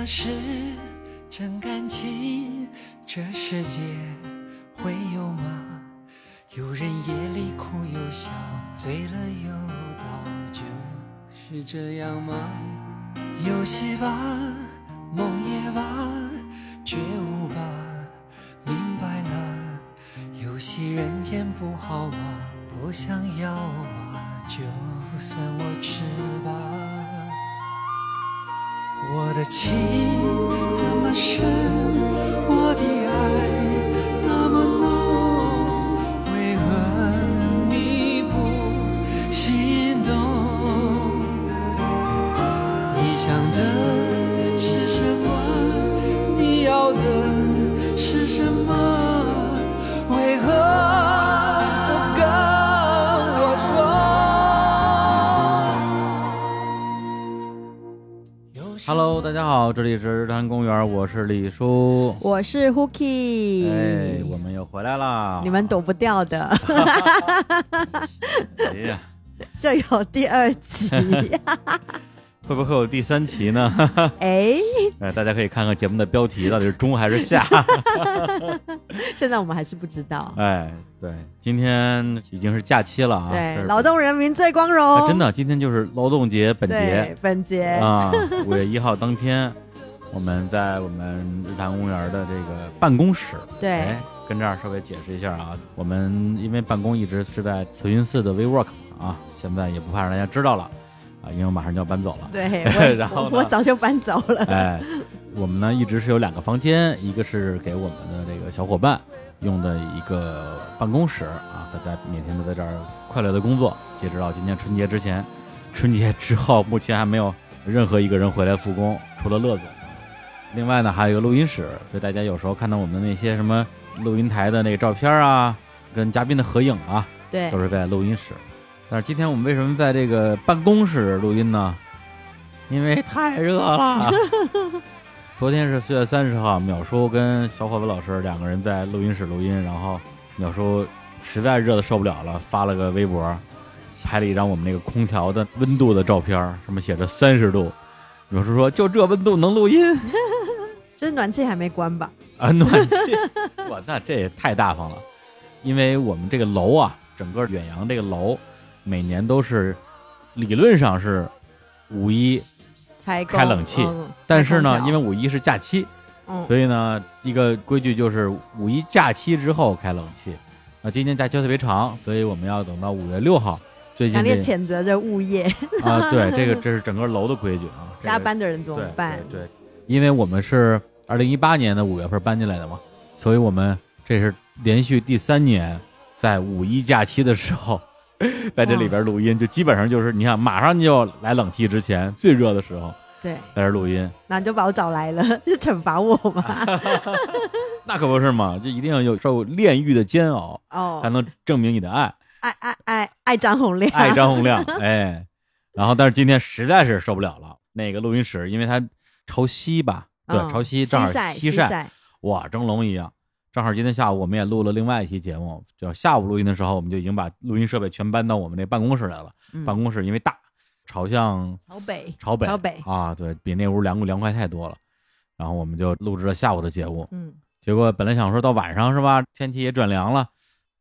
么是真感情？这世界会有吗？有人夜里哭又笑，醉了又倒酒，是这样吗？游戏吧，梦也罢，觉悟吧，明白了，游戏人间不好吗？不想要啊，就算我吃吧。我的情这么深，我的爱好，这里是日坛公园，我是李叔，我是 Hooky，哎，我们又回来了，你们躲不掉的，哎呀，这有第二集。会不会有第三期呢？哎，哎，大家可以看看节目的标题到底是中还是下。现在我们还是不知道。哎，对，今天已经是假期了啊。对，劳动人民最光荣。真的，今天就是劳动节本节。本节啊，五月一号当天，我们在我们日坛公园的这个办公室。对，跟这儿稍微解释一下啊，我们因为办公一直是在慈云寺的 WeWork 啊，现在也不怕让大家知道了。啊，因为我马上就要搬走了。对，然后我早就搬走了。哎，我们呢一直是有两个房间，一个是给我们的这个小伙伴用的一个办公室啊，大家每天都在这儿快乐的工作。截止到今年春节之前，春节之后目前还没有任何一个人回来复工，除了乐总。另外呢，还有一个录音室，所以大家有时候看到我们的那些什么录音台的那个照片啊，跟嘉宾的合影啊，对，都是在录音室。但是今天我们为什么在这个办公室录音呢？因为太热了。昨天是四月三十号，淼叔跟小伙子老师两个人在录音室录音，然后淼叔实在热的受不了了，发了个微博，拍了一张我们那个空调的温度的照片，上面写着三十度。淼叔说：“就这温度能录音？这暖气还没关吧？”啊，暖气！哇，那这也太大方了。因为我们这个楼啊，整个远洋这个楼。每年都是，理论上是五一才开冷气，但是呢，因为五一是假期，所以呢，一个规矩就是五一假期之后开冷气。那今年假期特别长，所以我们要等到五月六号。最近强烈谴责这物业啊！对，这个这是整个楼的规矩啊。加班的人怎么办？对，因为我们是二零一八年的五月份搬进来的嘛，所以我们这是连续第三年在五一假期的时候。在这里边录音，就基本上就是你看，马上就来冷气之前最热的时候，对，在这录音，那你就把我找来了，就惩罚我嘛？那可不是嘛，就一定要有受炼狱的煎熬哦，才能证明你的爱，爱爱爱爱张洪亮，爱张洪亮，哎，然后但是今天实在是受不了了，那个录音室因为它朝西吧，对，朝西正好西晒，哇，蒸笼一样。正好今天下午我们也录了另外一期节目，就下午录音的时候，我们就已经把录音设备全搬到我们那办公室来了。办公室因为大，朝向朝北，朝北，朝北啊，对比那屋凉快凉快太多了。然后我们就录制了下午的节目。嗯，结果本来想说到晚上是吧，天气也转凉了，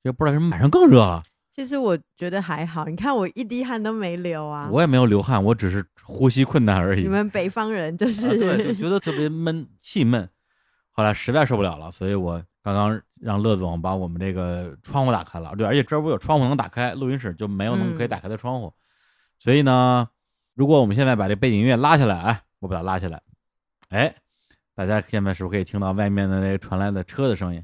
就不知道为什么晚上更热了。其实我觉得还好，你看我一滴汗都没流啊。我也没有流汗，我只是呼吸困难而已。你们北方人就是对，就觉得特别闷，气闷。后来实在受不了了，所以我。刚刚让乐总把我们这个窗户打开了，对，而且这不有窗户能打开，录音室就没有能可以打开的窗户，所以呢，如果我们现在把这背景音乐拉下来，哎，我把它拉下来，哎，大家现在是不是可以听到外面的那个传来的车的声音？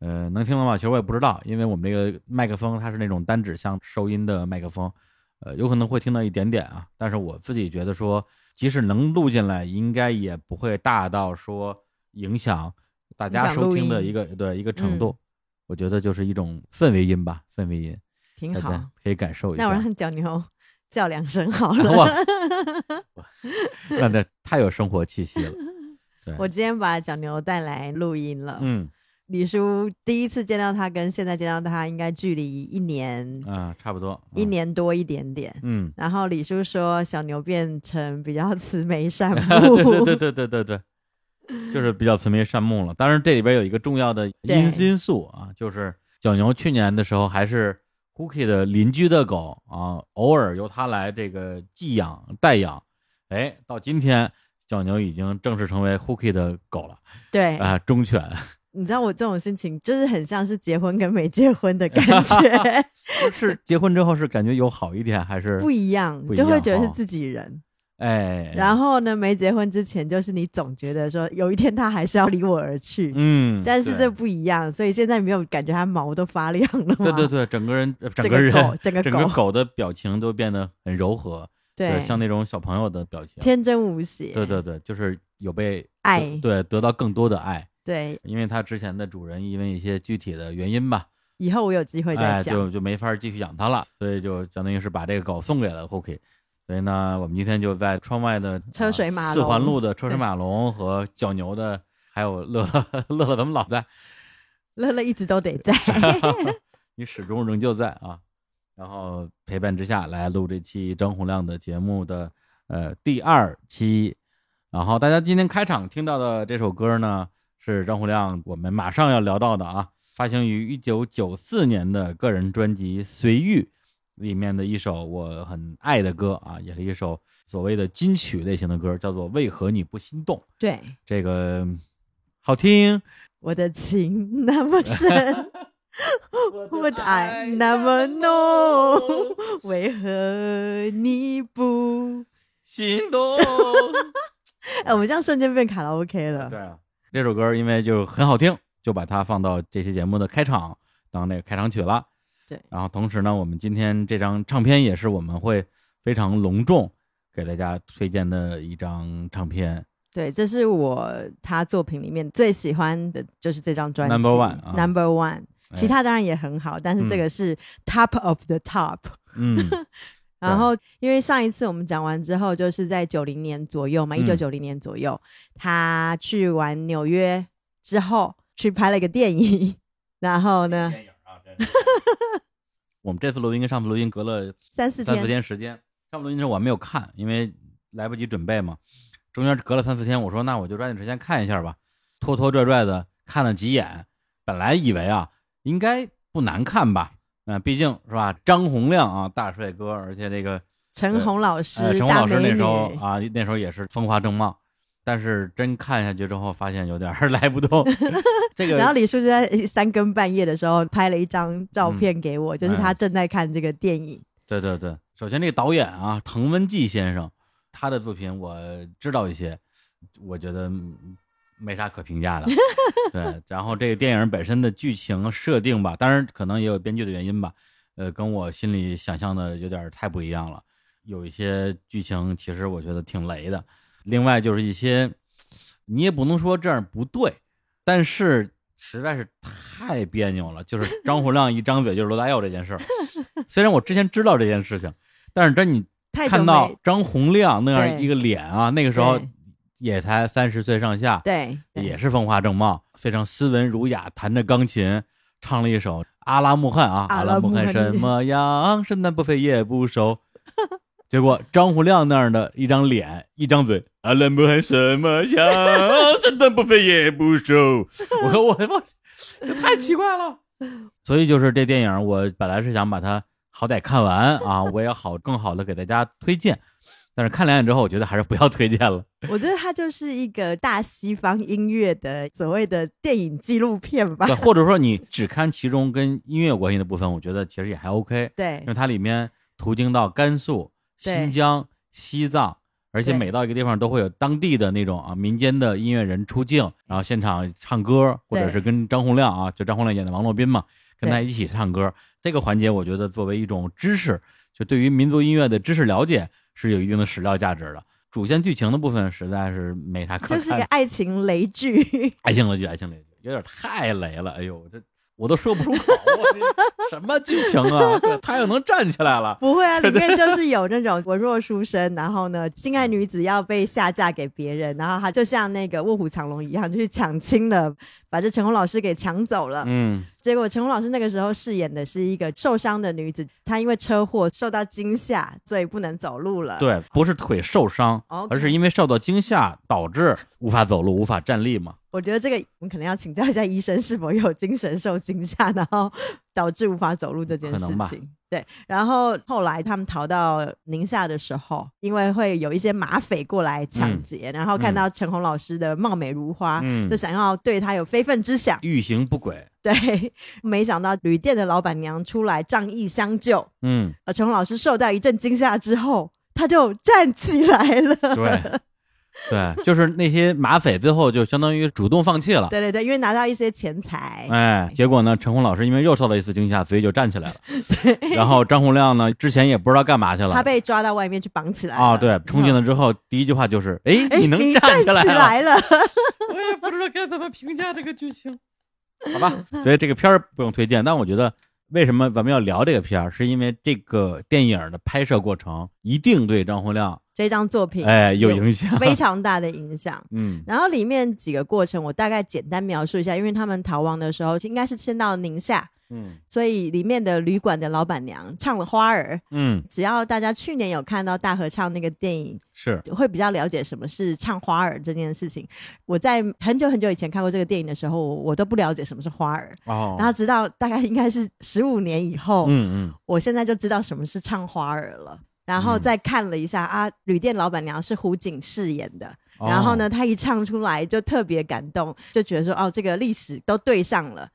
呃，能听到吗？其实我也不知道，因为我们这个麦克风它是那种单指向收音的麦克风，呃，有可能会听到一点点啊，但是我自己觉得说，即使能录进来，应该也不会大到说影响。大家收听的一个对一个程度，我觉得就是一种氛围音吧，氛围音挺好，可以感受一下。那我让脚牛 叫两声好 了，那那太有生活气息了。我今天把脚牛带来录音了，嗯，李叔第一次见到他跟现在见到他应该距离一年、啊，差不多一嗯年多一点点。嗯，然后李叔说小牛变成比较慈眉善目，对对对对对对，就是比较慈眉善目了。当然，这里边有一个重要的因因素啊，就是小牛去年的时候还是 Cookie 的邻居的狗啊，偶尔由他来这个寄养代养。哎，到今天小牛已经正式成为 Cookie 的狗了对，啊，忠犬。你知道我这种心情就是很像是结婚跟没结婚的感觉 是结婚之后是感觉有好一点，还是不一样，就会觉得是自己人。哎，然后呢，没结婚之前就是你总觉得说有一天他还是要离我而去，嗯，但是这不一样，所以现在没有感觉他毛都发亮了吗？对对对，整个人呃整个个人狗整个 整个狗。狗的表情都变得很柔和，对，像那种小朋友的表情。天真无邪，对对对，就是有被爱。对得到更多的爱，对。因为它之前的主人因为一些具体的原因吧，以后我有机会再哎，讲。就就没法继续养它了，所以就相当于是把这个狗送给了 Cookie。所以呢，我们今天就在窗外的车水马龙啊四环路的车水马龙和角牛的，还有乐乐乐乐，咱们老在，乐乐一直都得在 你始终仍旧在啊。然后陪伴之下来录这期张洪亮的节目的呃第二期。然后大家今天开场听到的这首歌呢，是张洪亮我们马上要聊到的啊，发行于一九九四年的个人专辑《随遇》里面的一首我很爱的歌啊，也是一首所谓的金曲类型的歌，叫做《为何你不心动》。对，这个好听，我的情那么深，我的爱那么浓，为何你不？心动。哎，我们这样瞬间变卡拉 OK 了。对啊，这首歌因为就很好听，就把它放到这期节目的开场当那个开场曲了。对。然后同时呢，我们今天这张唱片也是我们会非常隆重给大家推荐的一张唱片。对，这是我他作品里面最喜欢的，就是这张专辑 Number one 啊。Number One。哎。其他当然也很好，但是这嗯。个是 Top of the Top。嗯，然后，因为上一次我们讲完之后，就是在九零年左右嘛，嗯。一九九零年左右，他去完纽约之后，去拍了一个电影，然后呢，我们这次录音跟上次录音隔了三四三四天，时间。上次录音时候我没有看，因为来不及准备嘛。中间隔了三四天，我说那我就抓紧时间看一下吧，拖拖拽拽的看了几眼。本来以为啊应该不难看吧，嗯、毕竟是吧，张洪亮啊大帅哥，而且这个陈红老师，呃陈红老师那时候啊那时候也是风华正茂，但是真看下去之后发现有点儿 来不动。这个然后李叔就在三更半夜的时候拍了一张照嗯片给我，就是哎他正在看这个电影。对对对，首先这个导演啊，滕文骥先生，他的作品我知道一些，我觉得嗯没啥可评价的。对，然后这个电影本身的剧情设定吧，当然可能也有编剧的原因吧，呃，跟我心里想象的有点太不一样了。有一些剧情其实我觉得挺雷的，另外就是一些你也不能说这样不对，但是实在是太别扭了。就是 张洪亮一张嘴就是罗大佑这件事儿，虽然我之前知道这件事情，但是真你看到张洪亮那样一个脸啊，那个时候也才三十岁上下，对，对也是风华正茂，非常斯文儒雅，弹着钢琴，唱了一首《阿拉木汗》啊，阿阿拉木汗什么样，生南不肥也不熟。结果张洪亮那样的一张脸，一张嘴，阿拉木汗什么样，生南不飞也不熟。我说我他妈，这太奇怪了。所以就是这电影，我本来是想把它好歹看完啊，我也好更好的给大家推荐。但是看两眼之后，我觉得还是不要推荐了。我觉得它就是一个大西方音乐的所谓的电影纪录片吧对，。或者说你只看其中跟音乐有关系的部分，我觉得其实也还 OK，对因为它里面途经到甘肃、对新疆、西藏，而且每到一个地方都会有当地的那种啊民间的音乐人出镜，然后现场唱歌，或者是跟张洪亮啊，就张洪亮演的王洛宾嘛，跟他一起唱歌。这个环节，我觉得作为一种知识，就对于民族音乐的知识了解是有一定的史料价值的。主线剧情的部分实在是没啥可看的，就是一个 爱情雷剧，爱情雷剧，爱情雷剧有点太雷了。哎呦，这我都说不出口，什么剧情啊？对他又能站起来了，不会啊，里面就是有那种文弱书生，然后呢，心爱女子要被下嫁给别人，然后他就像那个卧虎藏龙一样，就去抢亲了，把这陈红老师给抢走了。嗯，结果陈红老师那个时候饰演的是一个受伤的女子，她因为车祸受到惊吓，所以不能走路了。对，不是腿受伤，而是因为受到惊吓导致无法走路、无法站立嘛。我觉得这个我们可能要请教一下医生，是否有精神受惊吓，然后导致无法走路这件事情。对，然后后来他们逃到宁夏的时候，因为会有一些马匪过来抢劫，然后看到陈红老师的貌美如花，嗯就，想要对他有非分之想。欲行不轨。对，没想到旅店的老板娘出来仗义相救，嗯，呃，陈红老师受到一阵惊吓之后，他就站起来了。对，对，就是那些马匪最后就相当于主动放弃了。对对对，因为拿到一些钱财，哎，结果呢，陈红老师因为又受到一次惊吓，所以就站起来了。对然后张洪亮呢，之前也不知道干嘛去了。他被抓到外面去绑起来了。啊，对，冲进来，之后，第一句话就是：“哎，哎，你能站起来了。来了。我也不知道该怎么评价这个剧情，好吧？所以这个片儿不用推荐，但我觉得为什么咱们要聊这个片儿，是因为这个电影的拍摄过程一定对张洪亮这张作品哎有影响。非常大的影响。嗯然后里面几个过程，我大概简单描述一下，因为他们逃亡的时候应该是先到宁夏，嗯所以里面的旅馆的老板娘唱了《花儿》。嗯，只要大家去年有看到大合唱那个电影，是会比较了解什么是唱花儿这件事情。我在很久很久以前看过这个电影的时候，我我都不了解什么是花儿，哦，然后直到大概应该是十五年以后，嗯嗯我现在就知道什么是唱花儿了。然后再看了一下、啊，旅店老板娘是胡锦饰演的，哦然后呢，她一唱出来就特别感动，就觉得说哦，这个历史都对上了。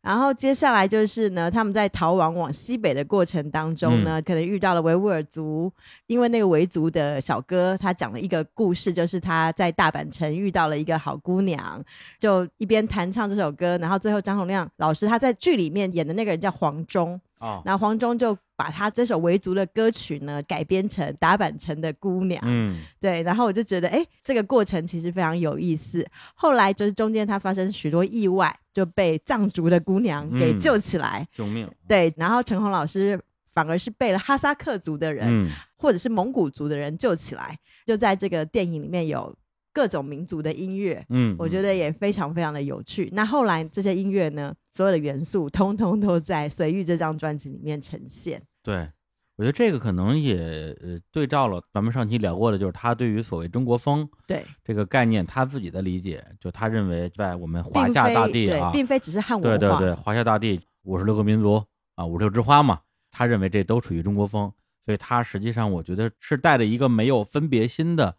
然后接下来就是呢，他们在逃亡往西北的过程当中嗯。呢，可能遇到了维吾尔族，因为那个维族的小哥他讲了一个故事，就是他在大阪城遇到了一个好姑娘，就一边弹唱这首歌，然后最后张洪亮老师他在剧里面演的那个人叫黄忠，哦，然后黄忠就把他这首维族的歌曲呢改编成打板城的姑娘，嗯。对，然后我就觉得，哎，这个过程其实非常有意思。后来就是中间他发生许多意外，就被藏族的姑娘给嗯。救起来，救命，对，然后陈红老师反而是被了哈萨克族的人、嗯。或者是蒙古族的人救起来，就在这个电影里面有各种民族的音乐。嗯，我觉得也非常非常的有趣。那后来这些音乐呢，所有的元素通通都在《随遇》这张专辑里面呈现。对。我觉得这个可能也呃对照了咱们上期聊过的，就是他对于所谓中国风对，这个概念他自己的理解，就他认为在我们华夏大地啊，对，并非只是汉文化。对对对，华夏大地五十六个民族啊，五十六枝花嘛，他认为这都属于中国风，所以他实际上我觉得是带着一个没有分别心的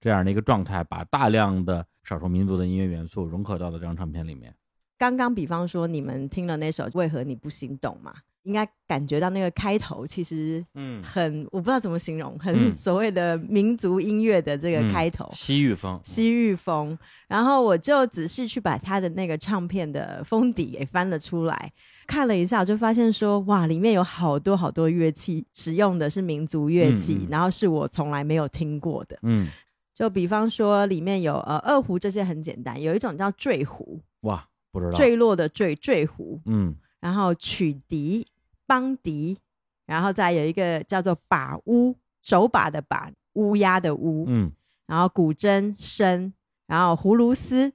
这样的一个状态，把大量的少数民族的音乐元素融合到了这张唱片里面。刚刚比方说你们听了那首《为何你不心动》嘛，应该感觉到那个开头其实嗯很，我不知道怎么形容，很嗯所谓的民族音乐的这个开头。西域风，西域风，然后我就仔细去把他的那个唱片的封底给翻了出来，看了一下，我就发现说，哇，里面有好多好多乐器，使用的是民族乐器，嗯嗯然后是我从来没有听过的。嗯，就比方说，里面有呃二胡，这些很简单，有一种叫坠胡，哇，不知道，坠落的坠坠胡，嗯。然后曲笛、邦笛，然后再有一个叫做把乌，手把的把，乌鸦的乌，嗯。然后古筝、笙，然后葫芦丝，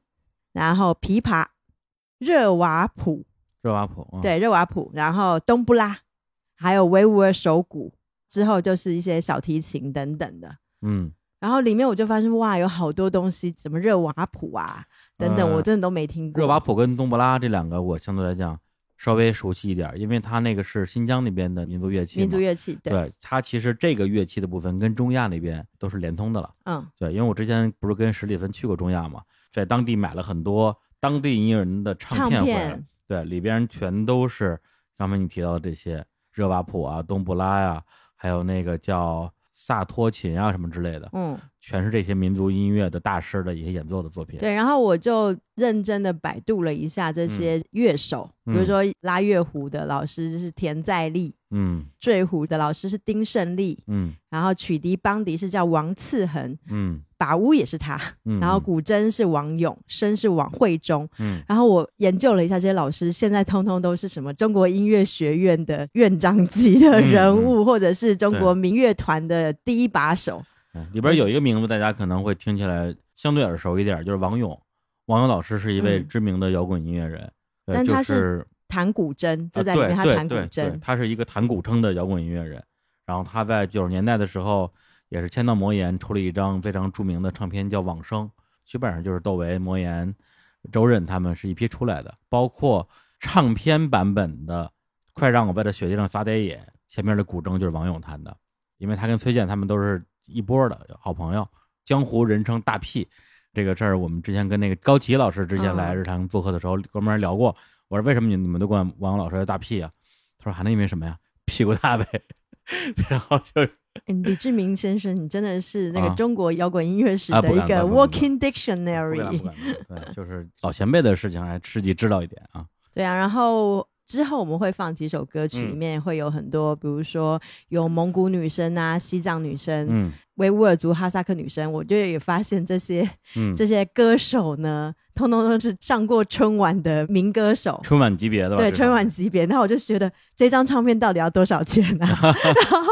然后琵琶、热瓦普，热瓦普，嗯，对，热瓦普，然后冬不拉，还有维吾尔手鼓，之后就是一些小提琴等等的。嗯，然后里面我就发现哇，有好多东西，什么热瓦普啊等等，呃我真的都没听过。热瓦普跟冬不拉这两个，我相对来讲稍微熟悉一点，因为它那个是新疆那边的民族乐器嘛，民族乐器，对，对它其实这个乐器的部分跟中亚那边都是连通的了。嗯，对，因为我之前不是跟史蒂芬去过中亚嘛，在当地买了很多当地音乐人的唱唱片回来，片对，里边全都是刚才你提到的这些热瓦普啊、冬不拉呀、还有那个叫萨托琴啊什么之类的，嗯，全是这些民族音乐的大师的一些演奏的作品。对。然后我就认真的百度了一下这些乐手，嗯。比如说拉乐胡的老师是田在利，嗯。坠胡的老师是丁胜利，嗯。然后曲笛邦笛是叫王次恒，嗯把乌也是他，嗯，然后古筝是王勇，笙是王慧忠。嗯然后我研究了一下这些老师，现在通通都是什么中国音乐学院的院长级的人物，或者是中国民乐团的第一把手。嗯里边有一个名字，大家可能会听起来相对耳熟一点，就是王勇。王勇老师是一位嗯知名的摇滚音乐人，呃但他是弹古筝，就啊在里面他弹古筝。他是一个弹古筝的摇滚音乐人。然后他在九十年代的时候，也是签到魔岩出了一张非常著名的唱片，叫《往生》，基本上就是窦唯、魔岩、周润他们是一批出来的，包括唱片版本的《快让我在这雪地上撒点野》，前面的古筝就是王勇弹的，因为他跟崔健他们都是一波的好朋友，江湖人称大 P。这个事儿，我们之前跟那个高奇老师之前来嗯日常做客的时候，哥们儿聊过。我说为什么你你们都管王勇老师叫大 P 啊？他说还能因为什么呀？屁股大呗。然后就嗯李志明先生，你真的是那啊个中国摇滚音乐史啊的一个不敢不敢不 walking dictionary。对，就是 老前辈的事情还自己知道一点啊。对啊，然后之后我们会放几首歌曲，嗯里面会有很多，比如说有蒙古女生啊、西藏女生、嗯维吾尔族、哈萨克女生。我就也发现这些 嗯，这些歌手呢，通通都是上过春晚的名歌手。春晚级别的吧？对春晚级别，那我就觉得这张唱片到底要多少钱啊？然后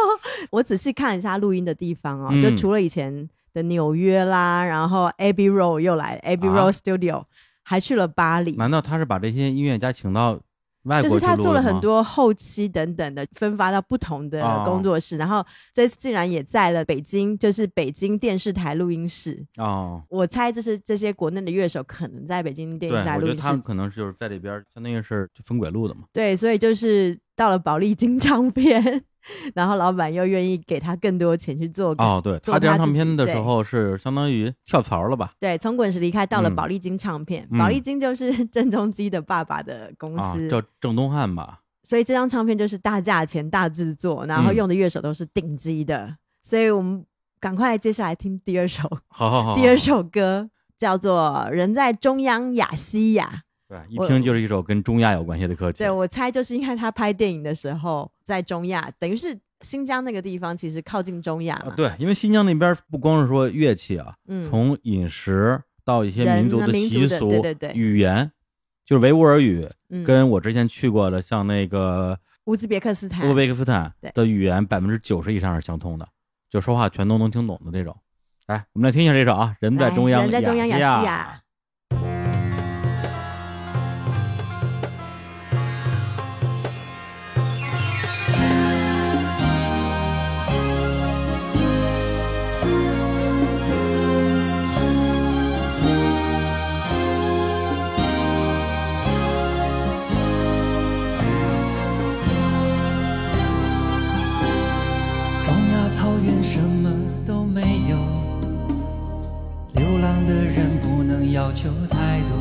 我仔细看了一下录音的地方哦，嗯就除了以前的纽约啦，然后 Abbey Road 又来 Abbey 啊 Road Studio，、还去了巴黎。难道他是把这些音乐家请到外就是他做了很多后期等等的，分发到不同的哦工作室，然后这次竟然也在了北京，就是北京电视台录音室。哦。我猜这是这些国内的乐手可能在北京电，视台我觉得录音室，他们可能是就是在里边，相当于是分轨录的嘛。对，所以就是到了保利金 唱片，然后老板又愿意给他更多钱去做更哦，对他这张唱片的时候是相当于跳槽了吧？对，从滚石离开，到了嗯宝丽金唱片。嗯宝丽金就是 郑中基的爸爸的公啊司，，叫郑东汉吧？所以这张唱片就是大价钱、大制作，然后嗯用的乐手都是顶级的。所以我们赶快接下来听第二首，好好好，第二首歌叫做《人在中央亚西亚》。对，一听就是一首跟中亚有关系的歌曲。对我猜就是因为他拍电影的时候在中亚，等于是新疆那个地方其实靠近中亚嘛。啊，对，因为新疆那边不光是说乐器啊，嗯，从饮食到一些民族的习俗、对对对语言，就是维吾尔语，嗯跟我之前去过的像那个乌兹别克斯坦乌兹别克斯坦的语言，百分之九十以上是相通的，就说话全都能听懂的这种。来，我们来听一下这首啊，《人在中央人在中央亚细亚要求太多，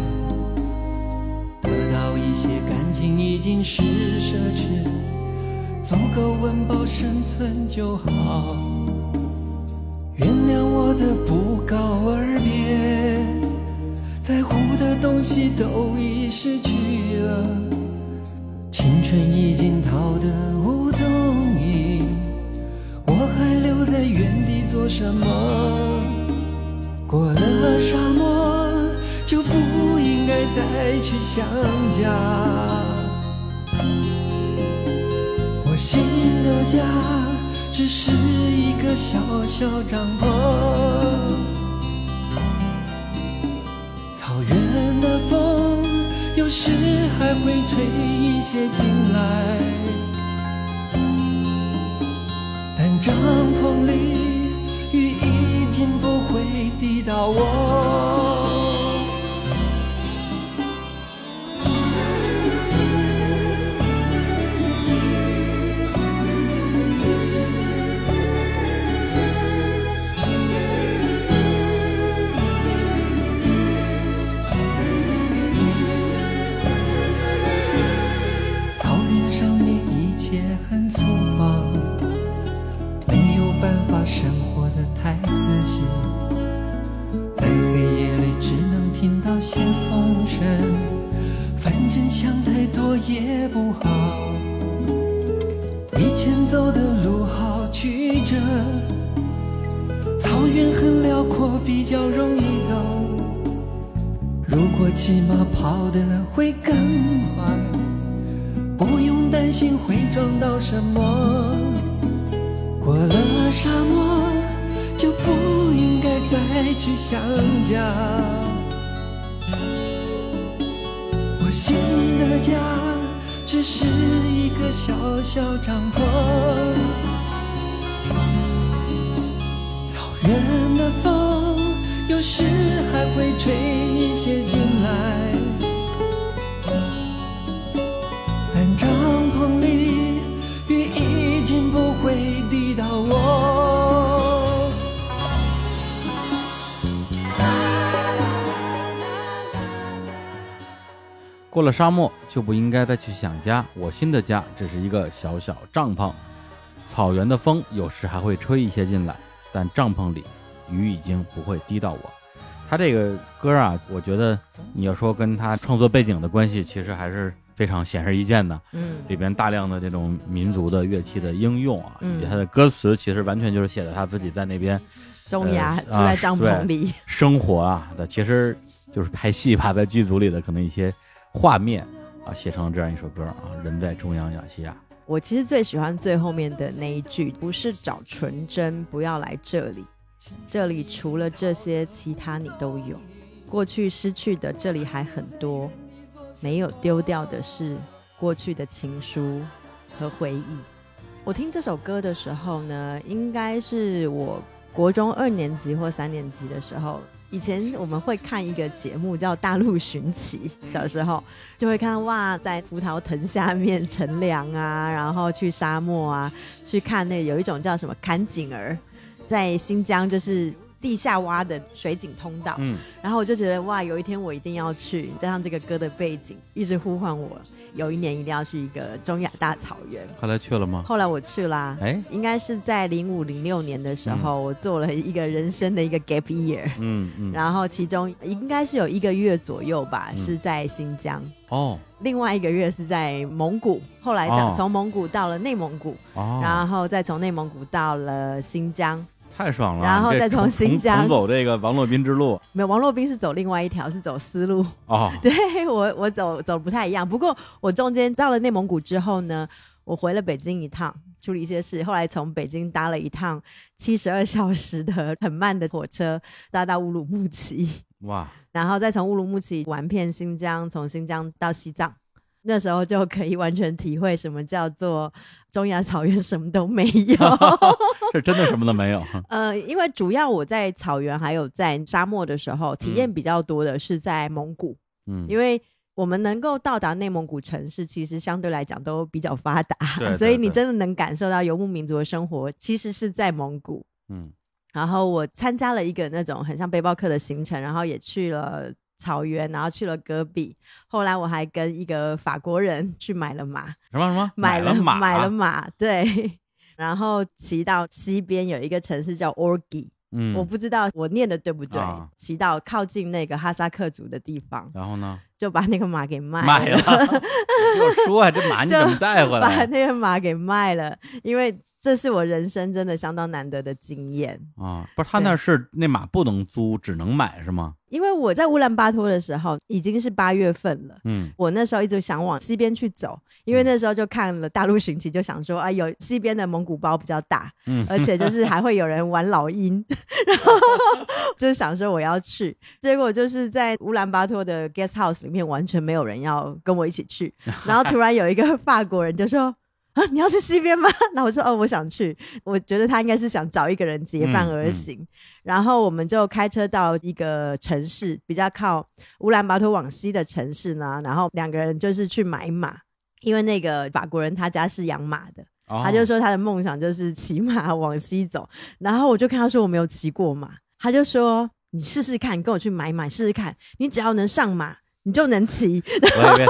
得到一些感情已经是奢侈，足够温饱生存就好。原谅我的不告而别，在乎的东西都已失去了，青春已经逃得无踪影。我还留在原地做什么？过了沙漠再去想家。我新的家只是一个小小帐篷，草原的风有时还会吹一些进来。但帐篷里雨已经不会滴到我。想太多也不好。以前走的路好曲折，草原很辽阔，比较容易走。如果骑马跑得会更快，不用担心会撞到什么。过了沙漠，就不应该再去想家。新的家只是一个小小帐篷，草原的风有时还会吹一些进来，过了沙漠就不应该再去想家，我新的家只是一个小小帐篷。草原的风有时还会吹一些进来，但帐篷里雨已经不会滴到我。他这个歌啊，我觉得你要说跟他创作背景的关系，其实还是非常显而易见的。嗯里边大量的这种民族的乐器的应用啊，嗯以及他的歌词，其实完全就是写的他自己在那边中亚呃住在帐篷里，生活啊的，其实就是拍戏吧，在剧组里的可能一些画面啊，写成了这样一首歌啊，人在中央亚细亚。我其实最喜欢最后面的那一句，不是找纯真，不要来这里，这里除了这些，其他你都有。过去失去的，这里还很多，没有丢掉的是过去的情书和回忆。我听这首歌的时候呢，应该是我国中二年级或三年级的时候。以前我们会看一个节目叫《大陆寻奇》，小时候就会看到哇，在葡萄藤下面乘凉啊，然后去沙漠啊，去看那有一种叫什么坎井儿，在新疆就是地下挖的水井通道，嗯，然后我就觉得哇，有一天我一定要去，加上这个歌的背景一直呼唤我，有一年一定要去一个中亚大草原。后来去了吗？后来我去啦，哎，应该是在零五零六年的时候，我做了一个人生的一个 gap year，、嗯嗯，然后其中应该是有一个月左右吧，嗯。是在新疆。哦。另外一个月是在蒙古，后来到哦。从蒙古到了内蒙古，哦，然后再从内蒙古到了新疆。太爽了，然后再从新疆重走这个王洛宾之路没有，王洛宾是走另外一条，是走丝路。哦，对我，我走走不太一样。不过我中间到了内蒙古之后呢，我回了北京一趟，处理一些事。后来从北京搭了一趟七十二小时的很慢的火车，搭到乌鲁木齐，哇，然后再从乌鲁木齐玩遍新疆，从新疆到西藏。那时候就可以完全体会什么叫做中亚草原什么都没有。是真的什么都没有，呃，因为主要我在草原还有在沙漠的时候，体验比较多的是在蒙古，嗯，因为我们能够到达内蒙古城市，其实相对来讲都比较发达，对对所以你真的能感受到游牧民族的生活，其实是在蒙古。嗯然后我参加了一个那种很像背包客的行程，然后也去了草原，然后去了戈壁。后来我还跟一个法国人去买了马，什么什么买了马，买了马，对。然后骑到西边有一个城市叫 Orgi，、嗯，我不知道我念的对不对。啊骑到靠近那个哈萨克族的地方，然后呢，就把那个马给卖买了，给 我说啊，这马你怎么带回来把？那个马给卖了，因为这是我人生真的相当难得的经验。啊，不是他那是那马不能租，只能买是吗？因为我在乌兰巴托的时候已经是八月份了，嗯我那时候一直想往西边去走，因为那时候就看了大陆寻奇，就想说啊，有西边的蒙古包比较大，嗯，而且就 是还会有人玩老鹰，然后就是想说我要去，结果就是在乌兰巴托的 guest house 里面完全没有人要跟我一起去，然后突然有一个法国人就说。啊，你要去西边吗？那我说哦，我想去。我觉得他应该是想找一个人结伴而行，然后我们就开车到一个城市，比较靠乌兰巴托往西的城市呢。然后两个人就是去买马，因为那个法国人他家是养马的，哦他就说他的梦想就是骑马往西走，然后我就看他说我没有骑过马，他就说你试试看，你跟我去买马试试看，你只要能上马，你就能骑。我以为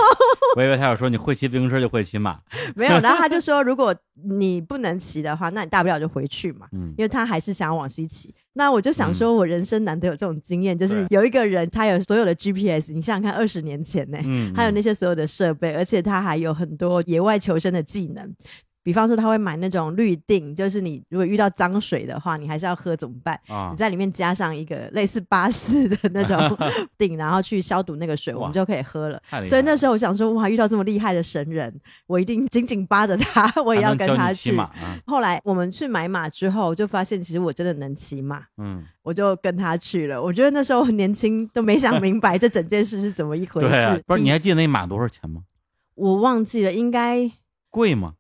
我以为他要说你会骑自行车就会骑马，没有，然后他就说如果你不能骑的话，那你大不了就回去嘛。嗯因为他还是想要往西骑，那我就想说，我人生难得有这种经验，就是有一个人他有所有的 GPS，你想想看，二十年前呢、嗯，还有那些所有的设备，而且他还有很多野外求生的技能。比方说他会买那种滤锭，就是你如果遇到脏水的话，你还是要喝怎么办？啊你，在里面加上一个类似巴斯的那种 锭，然后去消毒那个水，我们就可以喝了。所以那时候我想说，哇，遇到这么厉害的神人，我一定紧紧扒着他，我也要跟他去后来我们去买马之后，就发现其实我真的能骑马，嗯，我就跟他去了。我觉得那时候很年轻，都没想明白这整件事是怎么一回事。对啊，不是你还记得那马多少钱吗？我忘记了，应该贵吗？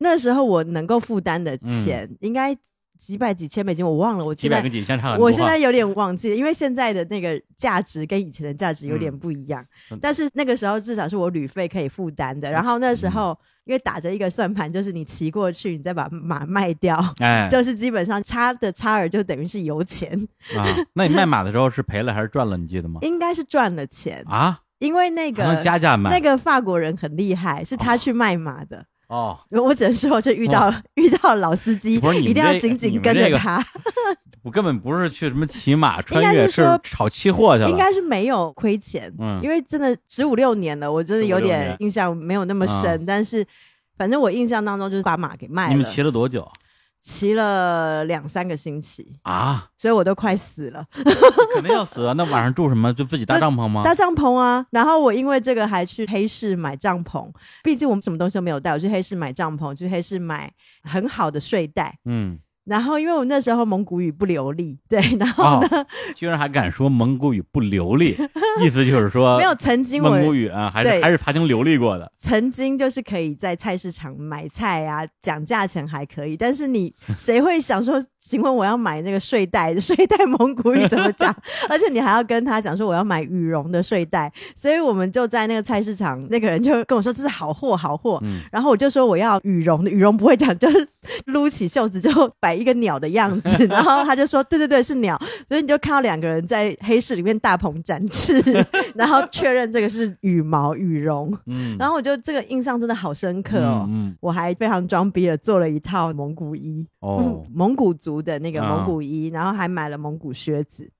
那时候我能够负担的钱，应该几百几千美金，我忘了。我几百跟几千差很多啊。我现在有点忘记了，因为现在的那个价值跟以前的价值有点嗯不一样。嗯但是那个时候至少是我旅费可以负担的。然后那时候、因为打着一个算盘，就是你骑过去，你再把马卖掉，哎，就是基本上差的差额就等于是油钱，啊，那你卖马的时候是赔了还是赚了？你记得吗？应该是赚了钱，啊，因为那个。加价卖？那个法国人很厉害，是他去卖马的。哦，我只能说，就遇到遇到老司机，不是你一定要紧紧跟着他。我根本不是去什么骑马穿应该越，是说炒期货去了。应该是没有亏钱，嗯。因为真的十五六年了，我真的有点印象没有那么深，但是反正我印象当中就是把马给卖了，你们骑了多久骑了两三个星期，啊？所以我都快死了，肯定要死啊！那晚上住什么？就自己搭帐篷吗？搭帐篷啊，然后我因为这个还去黑市买帐篷，毕竟我们什么东西都没有带，我去黑市买帐篷，去黑市买很好的睡袋。嗯，然后，因为我那时候蒙古语不流利，对，然后呢，哦，居然还敢说蒙古语不流利，意思就是说没有曾经我蒙古语啊，还是还是曾经流利过的。曾经就是可以在菜市场买菜啊，讲价钱还可以，但是你 谁会想说，请问我要买那个睡袋，睡袋蒙古语怎么讲？而且你还要跟他讲说我要买羽绒的睡袋，所以我们就在那个菜市场，那个人就跟我说这是好货好货，嗯，然后我就说我要羽绒的，羽绒不会讲，就是撸起袖子就摆一个鸟的样子，然后他就说对对对是鸟，所以你就看到两个人在黑市里面大鹏展翅，然后确认这个是羽毛羽绒。嗯，然后我觉得这个印象真的好深刻哦。嗯，嗯。我还非常装逼的做了一套蒙古衣，哦，蒙古族的那个啊。蒙古衣，然后还买了蒙古靴子。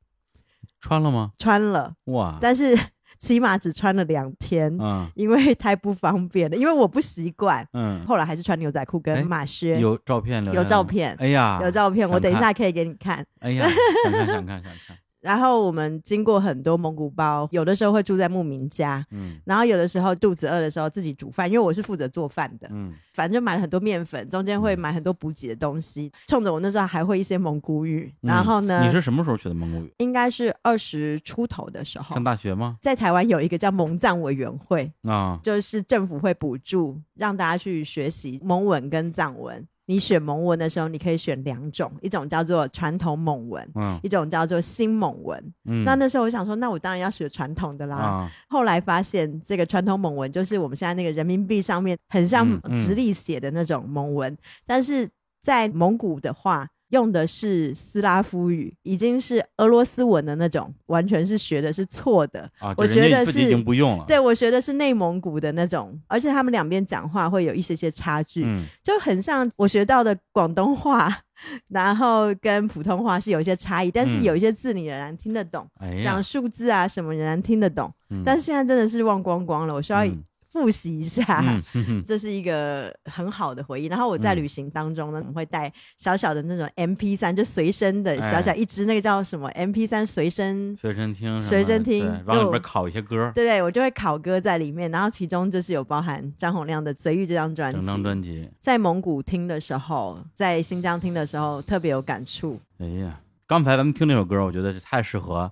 穿了吗？穿了，哇，但是起码只穿了两天，嗯。因为太不方便了，因为我不习惯。嗯，后来还是穿牛仔裤哎跟马靴，有照片的有照片哎呀，有照片，我等一下可以给你看。哎呀，想看想看想看，然后我们经过很多蒙古包，有的时候会住在牧民家，嗯然后有的时候肚子饿的时候自己煮饭，因为我是负责做饭的，嗯，反正就买了很多面粉，中间会买很多补给的东西。冲着我那时候还会一些蒙古语，嗯然后呢，你是什么时候学的蒙古语？应该是二十出头的时候上，大学吗？在台湾有一个叫蒙藏委员会，啊，就是政府会补助让大家去学习蒙文跟藏文。你选蒙文的时候，你可以选两种，一种叫做传统蒙文，嗯一种叫做新蒙文。嗯，那那时候我想说，那我当然要学传统的啦。啊，后来发现，这个传统蒙文就是我们现在那个人民币上面很像直立写的那种蒙文，但是在蒙古的话。用的是斯拉夫语，已经是俄罗斯文的那种，完全是学的是错的。啊，我就人觉得是已经不用了，对我学的是内蒙古的那种，而且他们两边讲话会有一些些差距，嗯就很像我学到的广东话，然后跟普通话是有一些差异，但是嗯有一些字你仍然听得懂，哎讲，数字啊什么仍然听得懂。嗯但是现在真的是忘光光了，我需要嗯复习一下。这是一个很好的回忆。然后我在嗯旅行当中呢，我们会带小小的那种 MP 三，就随身的哎小小一只，那个叫什么 MP 三随身随身听随身听然后里就边拷一些歌，对对，我就会考歌在里面，然后其中就是有包含张洪亮的《随遇》这张专辑整张辑，专辑。在蒙古听的时候，在新疆听的时候特别有感触。哎呀，刚才咱们听那首歌，我觉得是太适合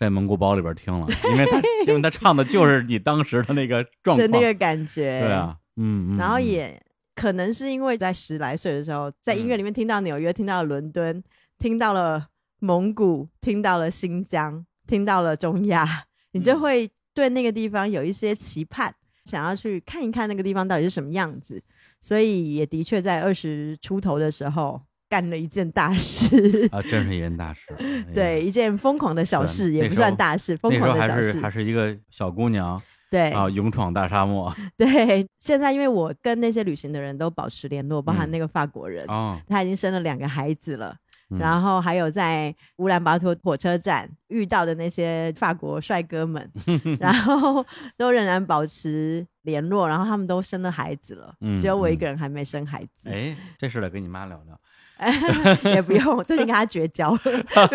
在蒙古包里边听了，因为他因为他唱的就是你当时的那个状况，的那个感觉，对啊，嗯嗯，然后嗯。也可能是因为在十来岁的时候，在音乐里面听到纽约，听到了伦敦，听到了蒙古，听到了新疆，听到了中亚，你就嗯。会对那个地方有一些期盼，想要去看一看那个地方到底是什么样子。所以也的确在二十出头的时候干了一件大事，啊，真是一件大事，对，一件疯狂的小事，也不算大事，疯狂的小还是还。是一个小姑娘对。啊，勇闯大沙漠。对，现在因为我跟那些旅行的人都保持联络，包含嗯。那个法国人，啊，他已经生了两个孩子了。嗯。然后还有在乌兰巴托火车站遇到的那些法国帅哥们，然后都仍然保持联络，然后他们都生了孩子了，嗯只有我一嗯个人还没生孩子，哎，这事得跟你妈聊聊。也不用，我最近跟他绝交了。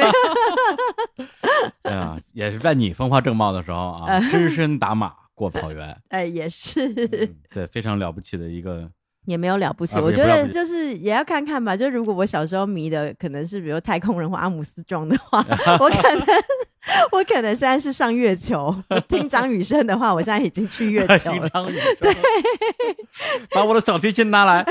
对啊，也是在你风华正茂的时候啊，只身打马过草原，哎，也是，嗯对，非常了不起的一个。也没有了不起。啊我觉得就是也要看看吧。就如果我小时候迷的可能是比如太空人或阿姆斯壮的话，我可能我可能现在是上月球。我听张雨生的话，我现在已经去月球了。张雨生，把我的小提琴拿来。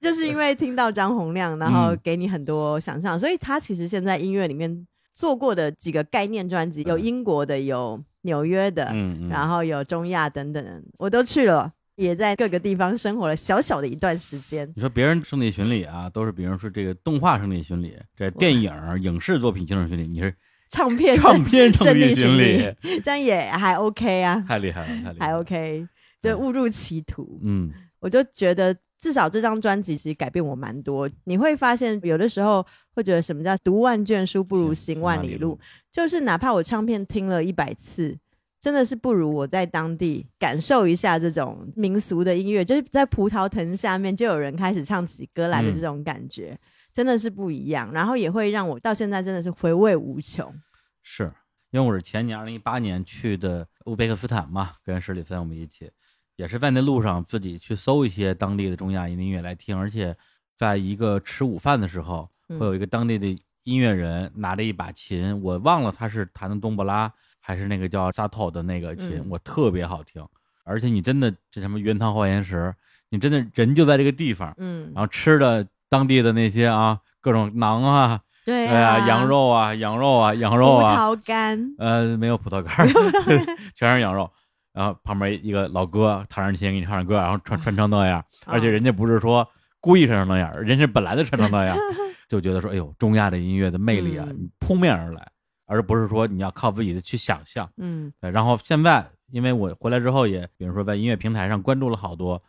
就是因为听到张洪亮，然后嗯。给你很多想象，所以他其实现在音乐里面做过的几个概念专辑，有英国的，有纽约的，嗯嗯，然后有中亚等等，我都去了，也在各个地方生活了小小的一段时间。你说别人圣地巡礼啊，都是比如说这个动画圣地巡礼，这电影、影视作品精神巡礼，你是唱片唱片圣地巡圣地巡礼，这样也还 OK 啊，太厉害了，太厉害了，还 OK，就误入歧途。嗯。我就觉得至少这张专辑其实改变我蛮多。你会发现有的时候会觉得什么叫读万卷书不如行万里路，，就是哪怕我唱片听了一百次。真的是不如我在当地感受一下这种民俗的音乐，就是在葡萄藤下面就有人开始唱起歌来的嗯这种感觉，真的是不一样。然后也会让我到现在真的是回味无穷。是因为我是前年二零一八年去的乌兹别克斯坦嘛，跟史里芬我们一起，也是在那路上自己去搜一些当地的中亚音乐来听，而且在一个吃午饭的时候，嗯。会有一个当地的音乐人拿着一把琴，我忘了他是弹的冬不拉还是那个叫萨透的那个琴，嗯。我特别好听，而且你真的这什么原汤化原石，你真的人就在这个地方，嗯，然后吃的当地的那些啊各种馕啊，对哎呀啊，羊肉啊羊肉啊羊肉啊，葡萄干，呃，没有葡萄干儿，全是羊肉。然后旁边一个老哥弹着琴给你唱着歌，然后穿穿成那样，而且人家不是说故意穿成那样，人家本来就穿成那样，就觉得说，哎呦，中亚的音乐的魅力啊，扑面而来，而不是说你要靠自己的去想象。嗯。然后现在，因为我回来之后也，比如说在音乐平台上关注了好多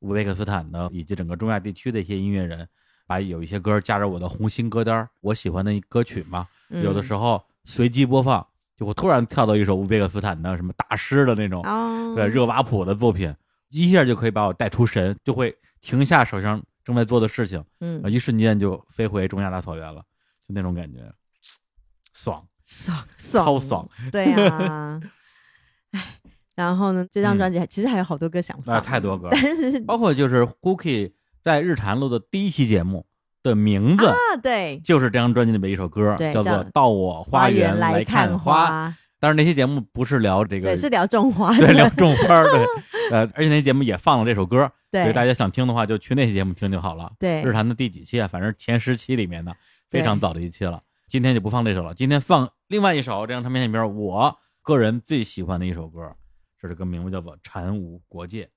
乌兹别克斯坦的以及整个中亚地区的一些音乐人，把有一些歌加入我的红心歌单，我喜欢的歌曲嘛，嗯有的时候随机播放，就我突然跳到一首乌兹别克斯坦的什么大师的那种，哦，对热瓦普的作品，一下就可以把我带出神，就会停下手上正在做的事情，嗯啊，一瞬间就飞回中亚大草原了，就那种感觉，爽，爽爽超爽，对啊，哎，然后呢，这张专辑还其实还有好多歌想放，那太多歌，但是包括就是 Cookie 在日坛录的第一期节目的名字，啊，对，就是这张专辑里面一首歌，对叫做《到我花园来看花，但是那期节目不是聊这个，对，是聊种花 对，聊种花，对，呃，而且那些节目也放了这首歌，所以对大家想听的话就去那期节目听就好了。对日坛的第几期啊？反正前十期里面的非常早的一期了。今天就不放这首了，今天放另外一首这张唱片里边我个人最喜欢的一首歌，这首歌名字叫做《禅无国界》。“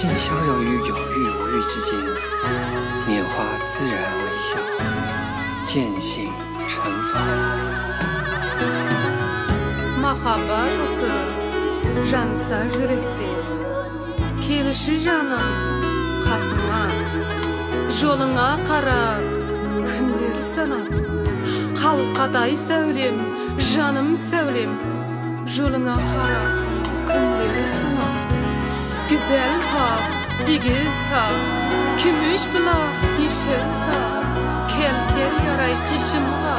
任性逍遥于有欲无欲之间，拈花自然微笑，见性成佛。” Mahabat otu jansa yürekte Kelişi canım kasıma Joluna qarab Künderi sana Qalqaday sevlim Canım sevlim Joluna qarab Künderi sana Güzel tağ, igiz tağ, Kümüş bulaq, yeşil tağ, Kelkel yaray qışımğa,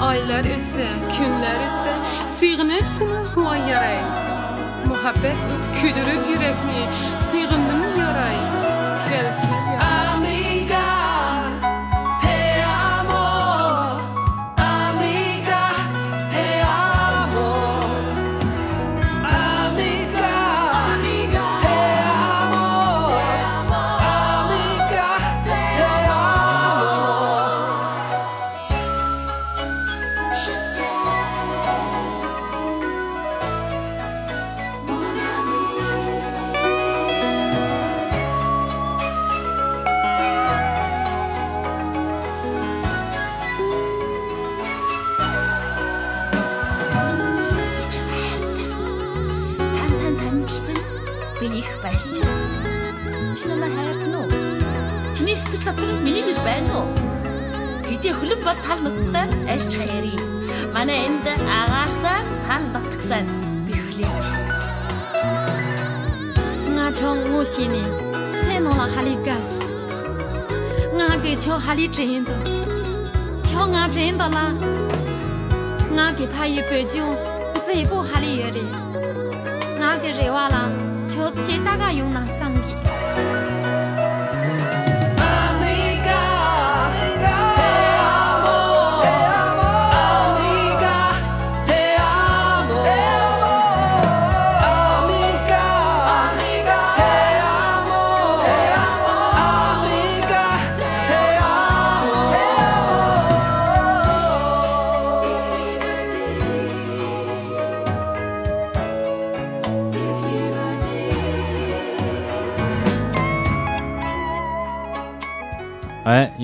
Aylar ötsə, günlər ötsə, Sığınıb sınaq yaray. Muhabbet öt, küdürüb yürekmi, Sığındım 我里震动，瞧俺震了，俺给拍一杯酒，再不下里热的，俺给热完了，瞧见大家用那三个。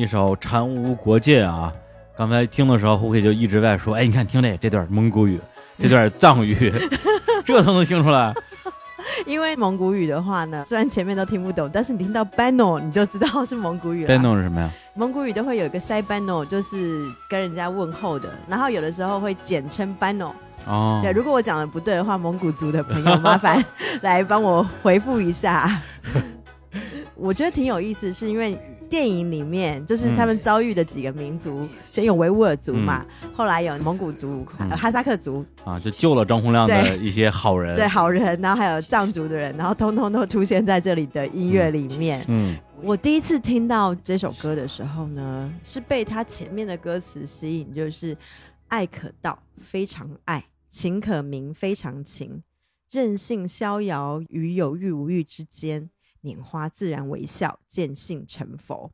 一首《禅无国界》啊，刚才听的时候，胡可就一直在说，哎，你看听这这段蒙古语，这段藏语，这都能听出来。因为蒙古语的话呢，虽然前面都听不懂，但是你听到 bano 你就知道是蒙古语了。bano 是什么呀？蒙古语都会有一个 say bano，就是跟人家问候的，然后有的时候会简称 bano。哦，对，如果我讲的不对的话，蒙古族的朋友麻烦来帮我回复一下。我觉得挺有意思，是因为电影里面就是他们遭遇的几个民族，先有维吾尔族嘛，后来有蒙古族、哈萨克族，啊，就救了张洪亮的一些好人。对好人，然后还有藏族的人，然后通通都出现在这里的音乐里面。嗯我第一次听到这首歌的时候呢，是被它前面的歌词吸引，就是“爱可道，非常爱；情可明，非常情。任性逍遥于有欲无欲之间，拈花自然微笑，见性成佛。”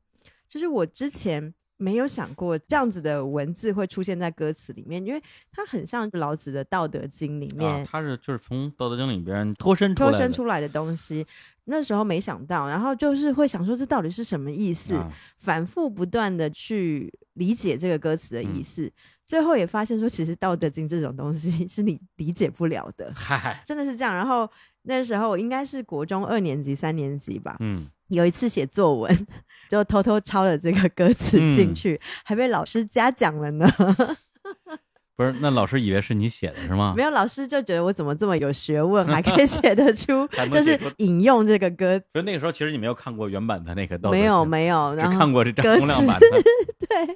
就是我之前没有想过这样子的文字会出现在歌词里面，因为它很像老子的《道德经》里面啊，他是就是从《道德经》里边脱身出来脱的，身出来的东西。那时候没想到，然后就是会想说这到底是什么意思？啊反复不断的去理解这个歌词的嗯意思，最后也发现说，其实《道德经》这种东西 是你理解不了的，嗨，真的是这样。然后那时候我应该是国中二年级、三年级吧，嗯，有一次写作文，就偷偷抄了这个歌词嗯进去，还被老师嘉奖了呢。不是，那老师以为是你写的是吗没？有，老师就觉得我怎么这么有学问，还可以写得出 就是引用这个歌。所以那个时候其实你没有看过原版的那个《没有没有，只然后看过这张歌洪亮版的。对，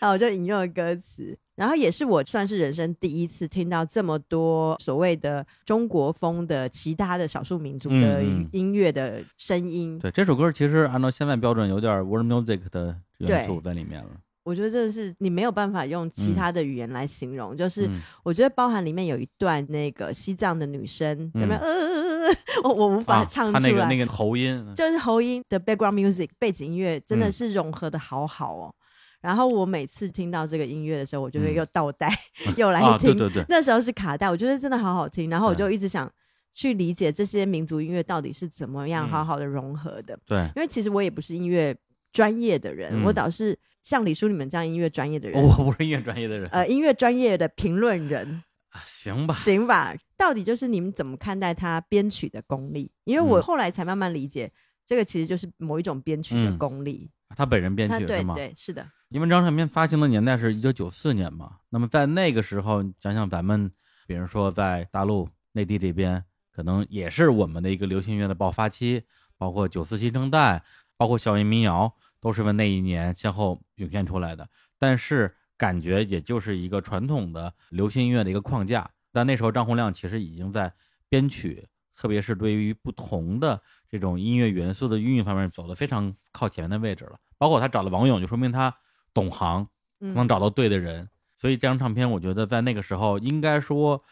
然后我就引用了歌词，然后也是我算是人生第一次听到这么多所谓的中国风的其他的少数民族的音乐的声音，对，这首歌其实按照现在标准有点 world music 的元素在里面了。我觉得真的是你没有办法用其他的语言来形容，就是嗯。我觉得包含里面有一段那个西藏的女生嗯怎么样，呃呃呃呃，我我无法啊，唱出来，他那个那个喉音，就是喉音的 background music 背景音乐真的嗯。是融合的好好哦。然后我每次听到这个音乐的时候，我就会嗯又倒带、又来啊，听。对对对，那时候是卡带，我觉得真的好好听。然后我就一直想去理解这些民族音乐到底是怎么样嗯好好的融合的。对，因为其实我也不是音乐专业的人，嗯我倒是像李叔你们这样音乐专业的人，我不是音乐专业的人，呃，音乐专业的评论人，啊行吧，行吧？到底就是你们怎么看待他编曲的功力？因为我嗯后来才慢慢理解，这个其实就是某一种编曲的嗯功力。他本人编曲的吗？对对是的，因为这张唱片发行的年代是一九九四年嘛，那么在那个时候，想想咱们，比如说在大陆、内地这边，可能也是我们的一个流行音乐的爆发期，包括九四新生代，包括校园民谣，都是在那一年先后涌现出来的。但是感觉也就是一个传统的流行音乐的一个框架。但那时候张洪亮其实已经在编曲，特别是对于不同的这种音乐元素的运用方面走得非常靠前的位置了。包括他找了王勇，就说明他懂行，嗯能找到对的人。所以这张唱片，我觉得在那个时候，应该说，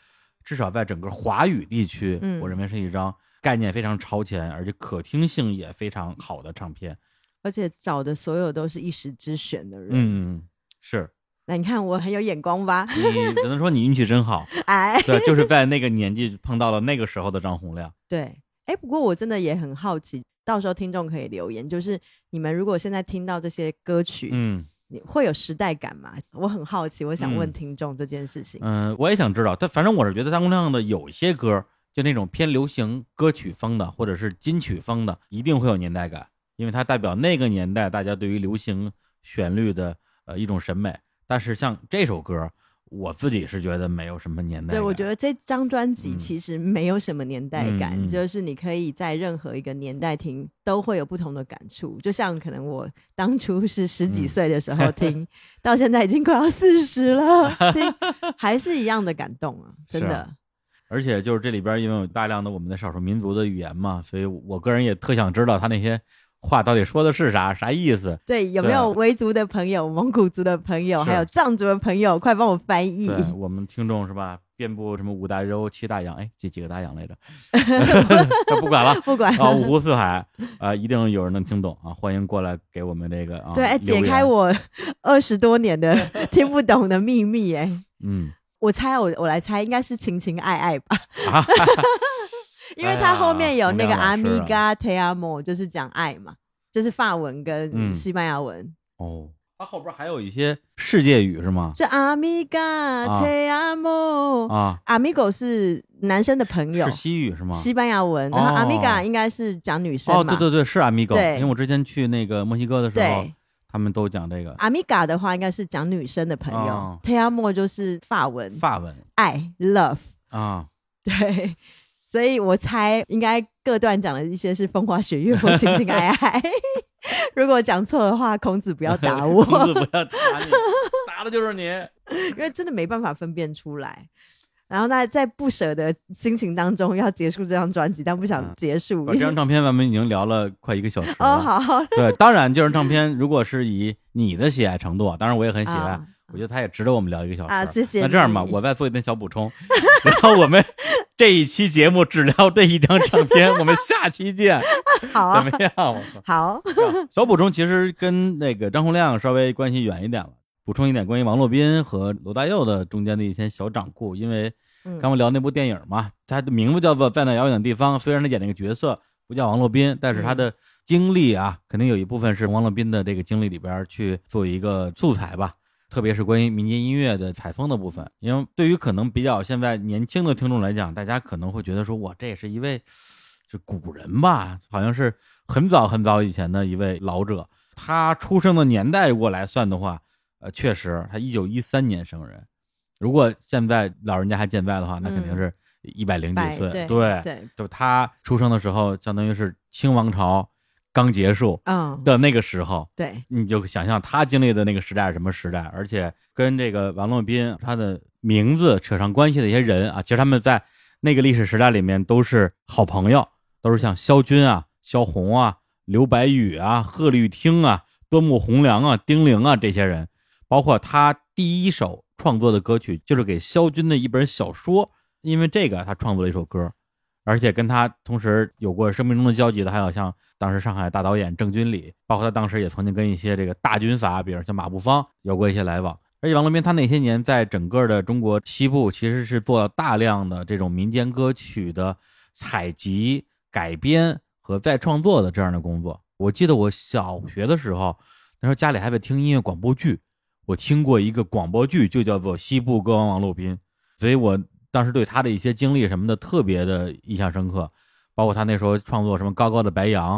至少在整个华语地区，嗯我认为是一张概念非常超前，而且可听性也非常好的唱片。而且找的所有都是一时之选的人。嗯，是那你看我很有眼光吧？你只能说你运气真好，哎，对，就是在那个年纪碰到了那个时候的张洪亮。对，哎，不过我真的也很好奇，到时候听众可以留言，就是你们如果现在听到这些歌曲，嗯你会有时代感吗？我很好奇，我想问嗯听众这件事情。嗯、我也想知道，但反正我是觉得张国亮的有些歌就那种偏流行歌曲风的或者是金曲风的，一定会有年代感，因为它代表那个年代大家对于流行旋律的呃一种审美。但是像这首歌，我自己是觉得没有什么年代对，感。我觉得这张专辑嗯其实没有什么年代感，就是你可以在任何一个年代听，都会有不同的感触。就像可能我当初是十几嗯岁的时候 听，到现在已经快要四十了，听还是一样的感动啊！真的而且就是这里边因为有大量的我们的少数民族的语言嘛，所以我个人也特想知道他那些话到底说的是啥，啥意思。对，有没有维族的朋友、蒙古族的朋友，还有藏族的朋友，快帮我翻译。我们听众是吧？遍布什么五大洲、七大洋，哎，几几个大洋来着？不管了。不管啊，五湖四海啊、一定有人能听懂啊！欢迎过来给我们这个啊，对，哎解开我 二十多年的听不懂的秘密。哎，嗯我猜我我来猜，应该是情情爱爱吧，啊，因为它后面有那个阿哎呀洪米亮嘎 te amo，就是讲爱嘛，就是法文跟嗯。西班牙文，哦，它后边还有一些世界语是吗？就阿米嘎啊。Te amo。啊，阿米狗是男生的朋友是，西语是吗？西班牙文，然后哦。阿米嘎应该是讲女生哦，嘛。对对对，是 amigo，对。因为我之前去那个墨西哥的时候，他们都讲这个。阿米嘎的话应该是讲女生的朋友哦，te amo 就是法文。法文。爱 love。啊，对，所以我猜应该各段讲的一些是风花雪月或情情爱爱。如果讲错的话，孔子不要打我，孔子不要打你，打的就是你。因为真的没办法分辨出来。然后那在不舍的心情当中要结束这张专辑，但不想嗯结束。把这张唱片咱们已经聊了快一个小时了。哦，好，对，当然这张唱片如果是以你的喜爱程度啊，当然我也很喜爱，啊我觉得他也值得我们聊一个小时啊谢谢那这样吧，我再做一点小补充，然后我们这一期节目只聊这一张唱片，我们下期见，好啊怎，么样？好，小补充其实跟那个张洪亮稍微关系远一点了。补充一点关于王洛宾和罗大佑的中间的一些小掌故，因为嗯刚刚聊那部电影嘛，他的名字叫做《在那遥远的地方》，虽然他演那个角色不叫王洛宾，但是他的经历啊，肯定有一部分是王洛宾的这个经历里边去做一个素材吧。特别是关于民间音乐的采风的部分，因为对于可能比较现在年轻的听众来讲，大家可能会觉得说，哇这也是一位是古人吧，好像是很早很早以前的一位老者。他出生的年代如果来算的话，呃，确实他一九一三年生人。如果现在老人家还健在的话，那肯定是一百零几岁。对，对，就他出生的时候，相当于是清王朝刚结束嗯，的那个时候，对，你就想象他经历的那个时代是什么时代，而且跟这个王洛宾他的名字扯上关系的一些人啊，其实他们在那个历史时代里面都是好朋友，都是像萧军啊、萧红啊、刘白羽啊、贺绿汀啊、端木蕻良啊、丁玲啊这些人，包括他第一首创作的歌曲就是给萧军的一本小说，因为这个他创作了一首歌，而且跟他同时有过生命中的交集的，还有像当时上海大导演郑君里，包括他当时也曾经跟一些这个大军阀，比如像马步芳有过一些来往。而且王洛宾他那些年在整个的中国西部其实是做了大量的这种民间歌曲的采集、改编和再创作的这样的工作。我记得我小学的时候，那时候家里还在听音乐广播剧，我听过一个广播剧，就叫做《西部歌王王洛宾》，所以我当时对他的一些经历什么的特别的印象深刻，包括他那时候创作什么《高高的白杨》，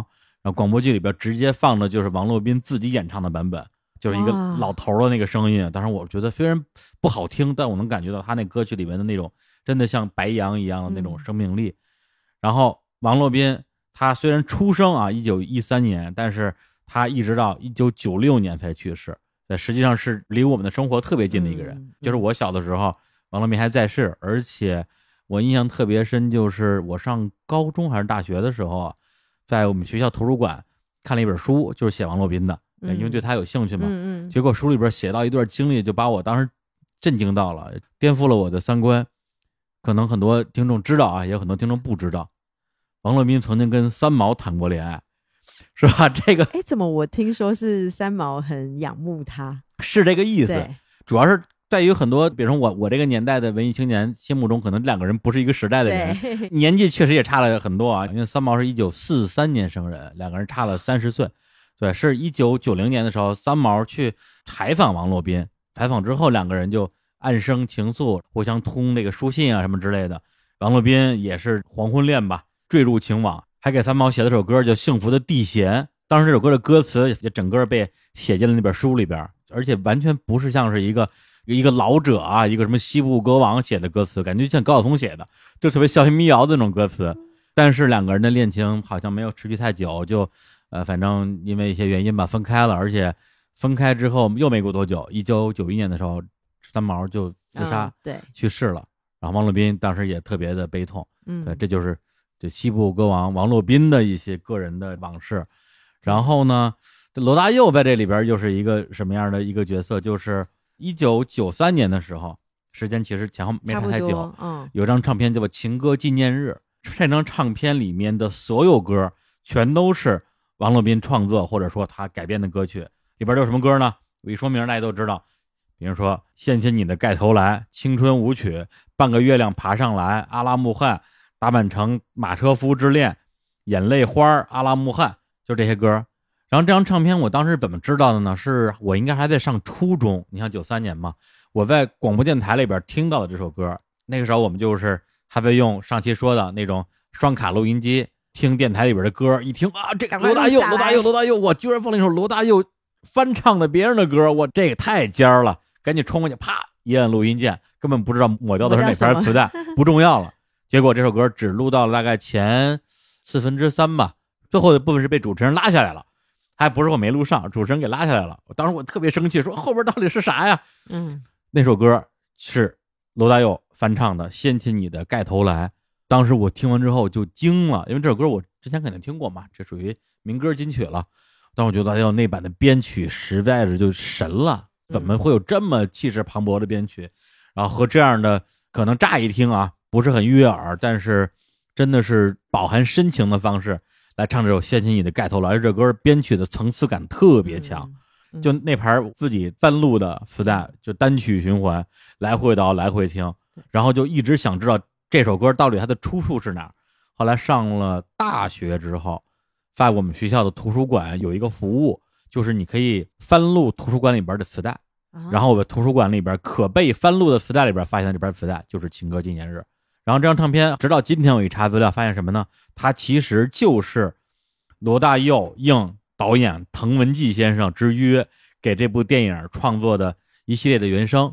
然后广播剧里边直接放的就是王洛宾自己演唱的版本，就是一个老头的那个声音。当时我觉得虽然不好听，但我能感觉到他那歌曲里面的那种真的像白杨一样的那种嗯生命力。然后王洛宾他虽然出生啊一九一三年，但是他一直到一九九六年才去世，呃，实际上是离我们的生活特别近的一个人。嗯就是我小的时候，王洛宾还在世，而且我印象特别深，就是我上高中还是大学的时候啊，在我们学校图书馆看了一本书，就是写王洛宾的，因为对他有兴趣嘛。嗯嗯，结果书里边写到一段经历，就把我当时震惊到了，颠覆了我的三观。可能很多听众知道啊，也有很多听众不知道，王洛宾曾经跟三毛谈过恋爱，是吧？这个哎，怎么我听说是三毛很仰慕他？是这个意思，主要是在于很多，比如说我我这个年代的文艺青年心目中，可能两个人不是一个时代的人，年纪确实也差了很多啊。因为三毛是一九四三年生人，两个人差了三十岁。对，是一九九零年的时候，三毛去采访王洛宾，采访之后两个人就暗生情愫，互相通这个书信啊什么之类的。王洛宾也是黄昏恋吧，坠入情网，还给三毛写了首歌叫《幸福的地弦》。当时这首歌的歌词也整个被写进了那本书里边，而且完全不是像是一个一个老者啊，一个什么西部歌王写的歌词，感觉像高晓松写的，就特别笑嘻民谣的那种歌词。但是两个人的恋情好像没有持续太久，就呃，反正因为一些原因吧，分开了。而且分开之后又没过多久，一九九一年的时候，三毛就自杀、嗯对，去世了。然后王洛宾当时也特别的悲痛。嗯，对，这就是就西部歌王王洛宾的一些个人的往事。然后呢，这罗大佑在这里边又是一个什么样的一个角色？就是一九九三年的时候，时间其实前后没差太久，，嗯有张唱片叫做《情歌纪念日》，这张唱片里面的所有歌全都是王洛宾创作或者说他改编的歌曲，里边都有什么歌呢？我一说名大家都知道，比如说《献起你的盖头来》《青春舞曲》《半个月亮爬上来》《阿拉木汗》《达满城马车夫之恋》《眼泪花》《阿拉木汗》，就这些歌。然后这张唱片我当时怎么知道的呢？是我应该还在上初中，你像九三年嘛，我在广播电台里边听到的这首歌。那个时候我们就是还在用上期说的那种双卡录音机听电台里边的歌，一听啊，这个罗大佑，罗大佑，罗大佑，我居然放了一首罗大佑翻唱的别人的歌，我这个太尖了，赶紧冲过去，啪一按录音键，根本不知道抹掉的是哪盘磁带，不重要了。结果这首歌只录到了大概前四分之三吧，最后的部分是被主持人拉下来了。还不是我没录上，主持人给拉下来了。当时我特别生气，说后边到底是啥呀？嗯那首歌是罗大佑翻唱的《掀起你的盖头来》。当时我听完之后就惊了，因为这首歌我之前肯定听过嘛，这属于民歌金曲了。但我觉得哎呦那版的编曲实在是就神了，怎么会有这么气势磅礴的编曲？然后和这样的可能乍一听啊不是很悦耳，但是真的是饱含深情的方式来唱这首《掀起你的盖头来》。这歌编曲的层次感特别强。，嗯就那盘自己翻录的磁带，就单曲循环，来回倒，来回听，然后就一直想知道这首歌到底它的出处是哪儿。后来上了大学之后，在我们学校的图书馆有一个服务，就是你可以翻录图书馆里边的磁带，啊然后我的图书馆里边可被翻录的磁带里边发现了这盘磁带就是《情歌纪念日》，然后这张唱片直到今天我一查资料发现什么呢？它其实就是罗大佑应导演滕文骥先生之约给这部电影创作的一系列的原声，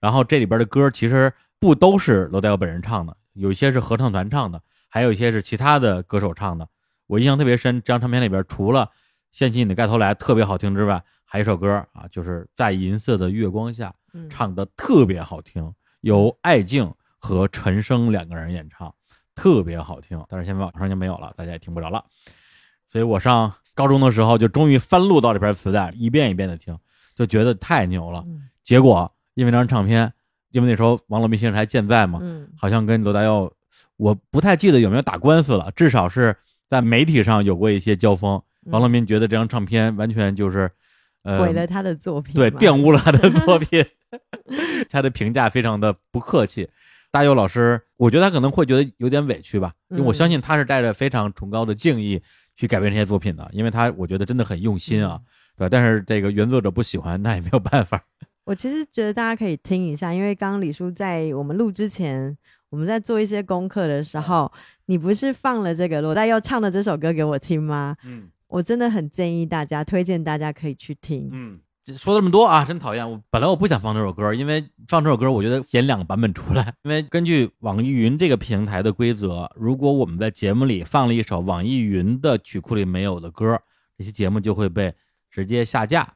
然后这里边的歌其实不都是罗大佑本人唱的，有一些是合唱团唱的，还有一些是其他的歌手唱的。我印象特别深，这张唱片里边除了《掀起你的盖头来》特别好听之外，还有一首歌啊，就是在银色的月光下，嗯唱的特别好听，由艾敬和陈升两个人演唱，特别好听。但是现在网上就没有了，大家也听不着了。所以我上高中的时候就终于翻录到这盘磁带，一遍一遍的听，就觉得太牛了。嗯结果因为那张唱片，因为那时候王洛宾先生还健在嘛，嗯好像跟罗大佑，我不太记得有没有打官司了，至少是在媒体上有过一些交锋。王洛宾觉得这张唱片完全就是，呃，毁了他的作品嘛，对，玷污了他的 作品，他的评价非常的不客气。大佑老师，我觉得他可能会觉得有点委屈吧，因为我嗯相信他是带着非常崇高的敬意去改编这些作品的，因为他我觉得真的很用心啊，对吧？但是这个原作者不喜欢，那也没有办法。我其实觉得大家可以听一下，因为刚刚李叔在我们录之前，我们在做一些功课的时候，你不是放了这个罗大佑唱的这首歌给我听吗？嗯我真的很建议大家，推荐大家可以去听。嗯，说这么多啊，真讨厌。我本来我不想放这首歌，因为放这首歌，我觉得剪两个版本出来。因为根据网易云这个平台的规则，如果我们在节目里放了一首网易云的曲库里没有的歌，这期节目就会被直接下架，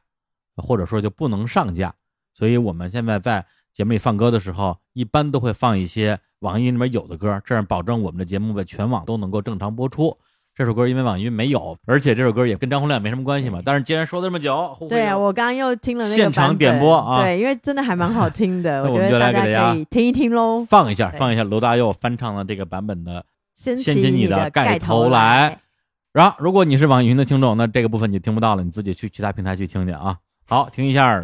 或者说就不能上架。所以我们现在在节目里放歌的时候，一般都会放一些网易云里面有的歌，这样保证我们的节目在全网都能够正常播出。这首歌因为网易云没有，而且这首歌也跟张洪亮没什么关系嘛。但是既然说了这么久，对啊，我刚刚又听了那个现场点播啊对，因为真的还蛮好听的，那我觉得大家可以听一听喽。放一下，放一下罗大佑翻唱的这个版本的。掀掀起你你的盖盖头来来，然后，如果你是网易云的听众，那这个部分你听不到了，你自己去其他平台去听去啊。好，听一下。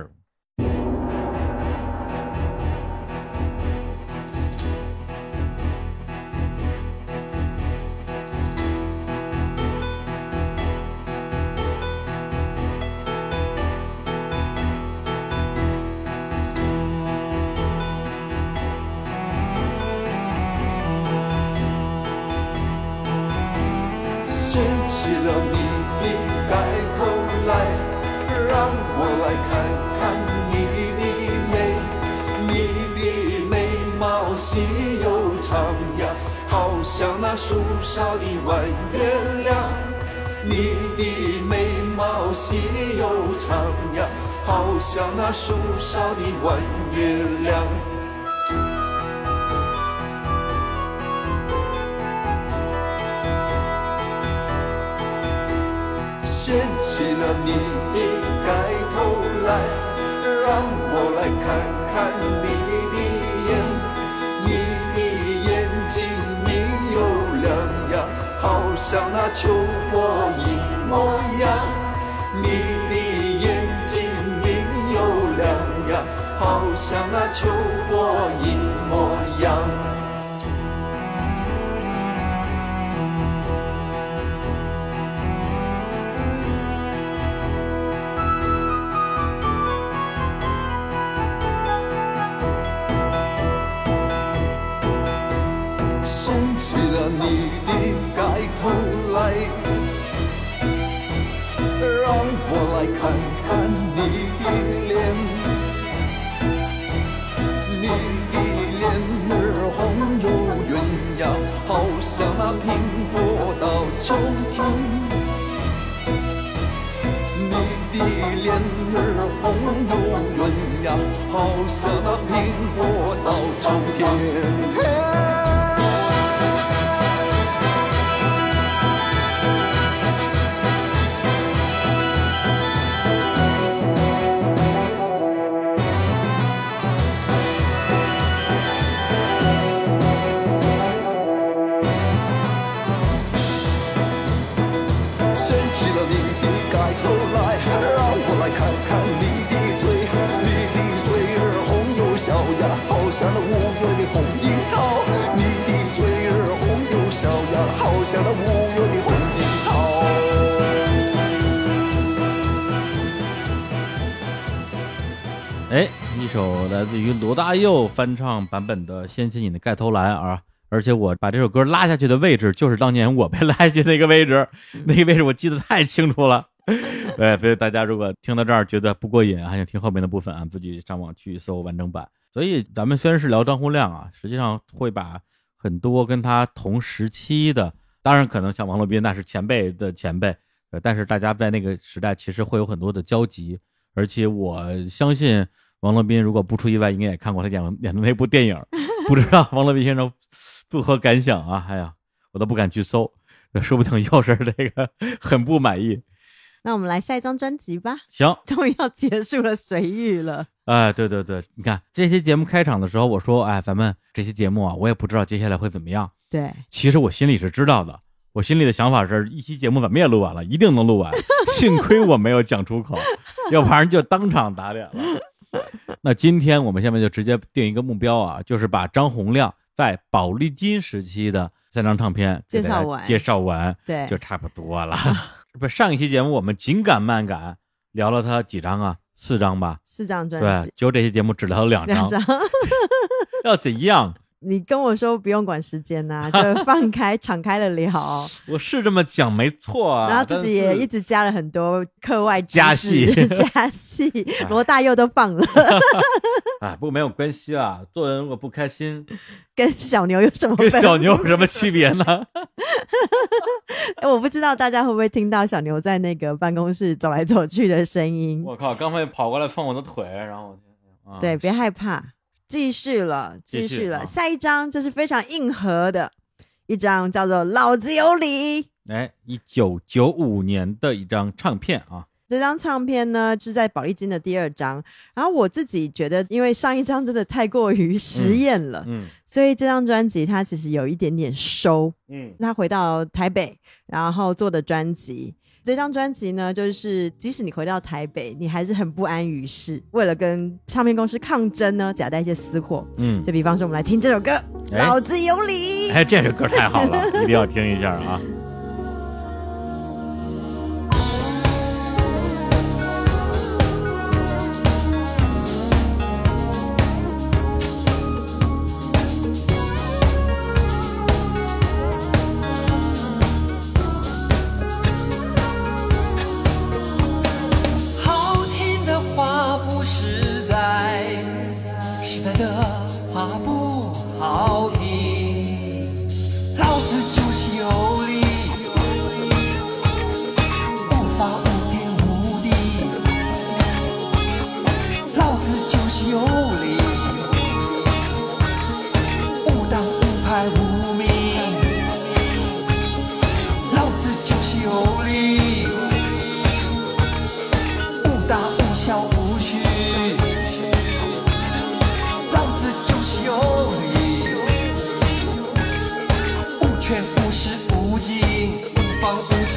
树梢的弯月亮。你的眉毛细又长呀，好像那树梢的弯月亮。掀起了你的盖头来，让我来看看你像那秋波一模样。你的眼睛明又亮呀，好像那秋波一我来看看你的脸，你的脸儿红又圆呀，好像那苹果到秋天。你的脸儿红又圆呀，好像那苹果到秋天。像那五月的红樱桃。你的嘴儿红又小呀，好像那五月的红樱桃。哎，一首来自于罗大佑翻唱版本的《掀起你的盖头来》啊，而且我把这首歌拉下去的位置，就是当年我被拉下去那个位置，那个位置我记得太清楚了。对，所以大家如果听到这儿觉得不过瘾，还想听后面的部分啊，自己上网去搜完整版。所以咱们虽然是聊张洪亮啊，实际上会把很多跟他同时期的，当然可能像王洛宾那是前辈的前辈，呃，但是大家在那个时代其实会有很多的交集，而且我相信王洛宾如果不出意外，应该也看过他演演的那部电影，不知道王洛宾先生作何感想啊？哎呀，我都不敢去搜，说不定又是这个很不满意。那我们来下一张专辑吧，行，终于要结束了随遇了。哎，对对对，你看这期节目开场的时候，我说，哎，咱们这期节目啊，我也不知道接下来会怎么样。对，其实我心里是知道的，我心里的想法是一期节目怎么也录完了，一定能录完。幸亏我没有讲出口，要不然就当场打脸了。那今天我们下面就直接定一个目标啊，就是把张洪亮在宝丽金时期的三张唱片介绍完介绍完，对就差不多了。不是，上一期节目我们紧赶慢赶聊了他几张啊？四张吧。四张专对辑，，对，就这期节目只聊了两两张。要怎样？你跟我说不用管时间呐、就放开敞开了聊，我是这么讲没错啊，然后自己也一直加了很多课外加戏加戏，罗大佑都放了，啊，不过没有关系啊。做人如果不开心，跟小牛有什么跟小牛有什么区别呢？哎我不知道大家会不会听到小牛在那个办公室走来走去的声音。我靠，刚才跑过来碰我的腿，然后我啊对，别害怕，继续了，继续了。下一张这是非常硬核的一张，叫做《老子有理》。哎，一九九五年的一张唱片啊，这张唱片呢是在宝丽金的第二张，然后我自己觉得，因为上一张真的太过于实验了，嗯所以这张专辑它其实有一点点收。嗯他回到台北，然后做的专辑。这张专辑呢，就是即使你回到台北，你还是很不安于世。为了跟唱片公司抗争呢，夹带一些私货。嗯，就比方说，我们来听这首歌《哎老子有理》。哎，这首歌太好了，一定要听一下啊。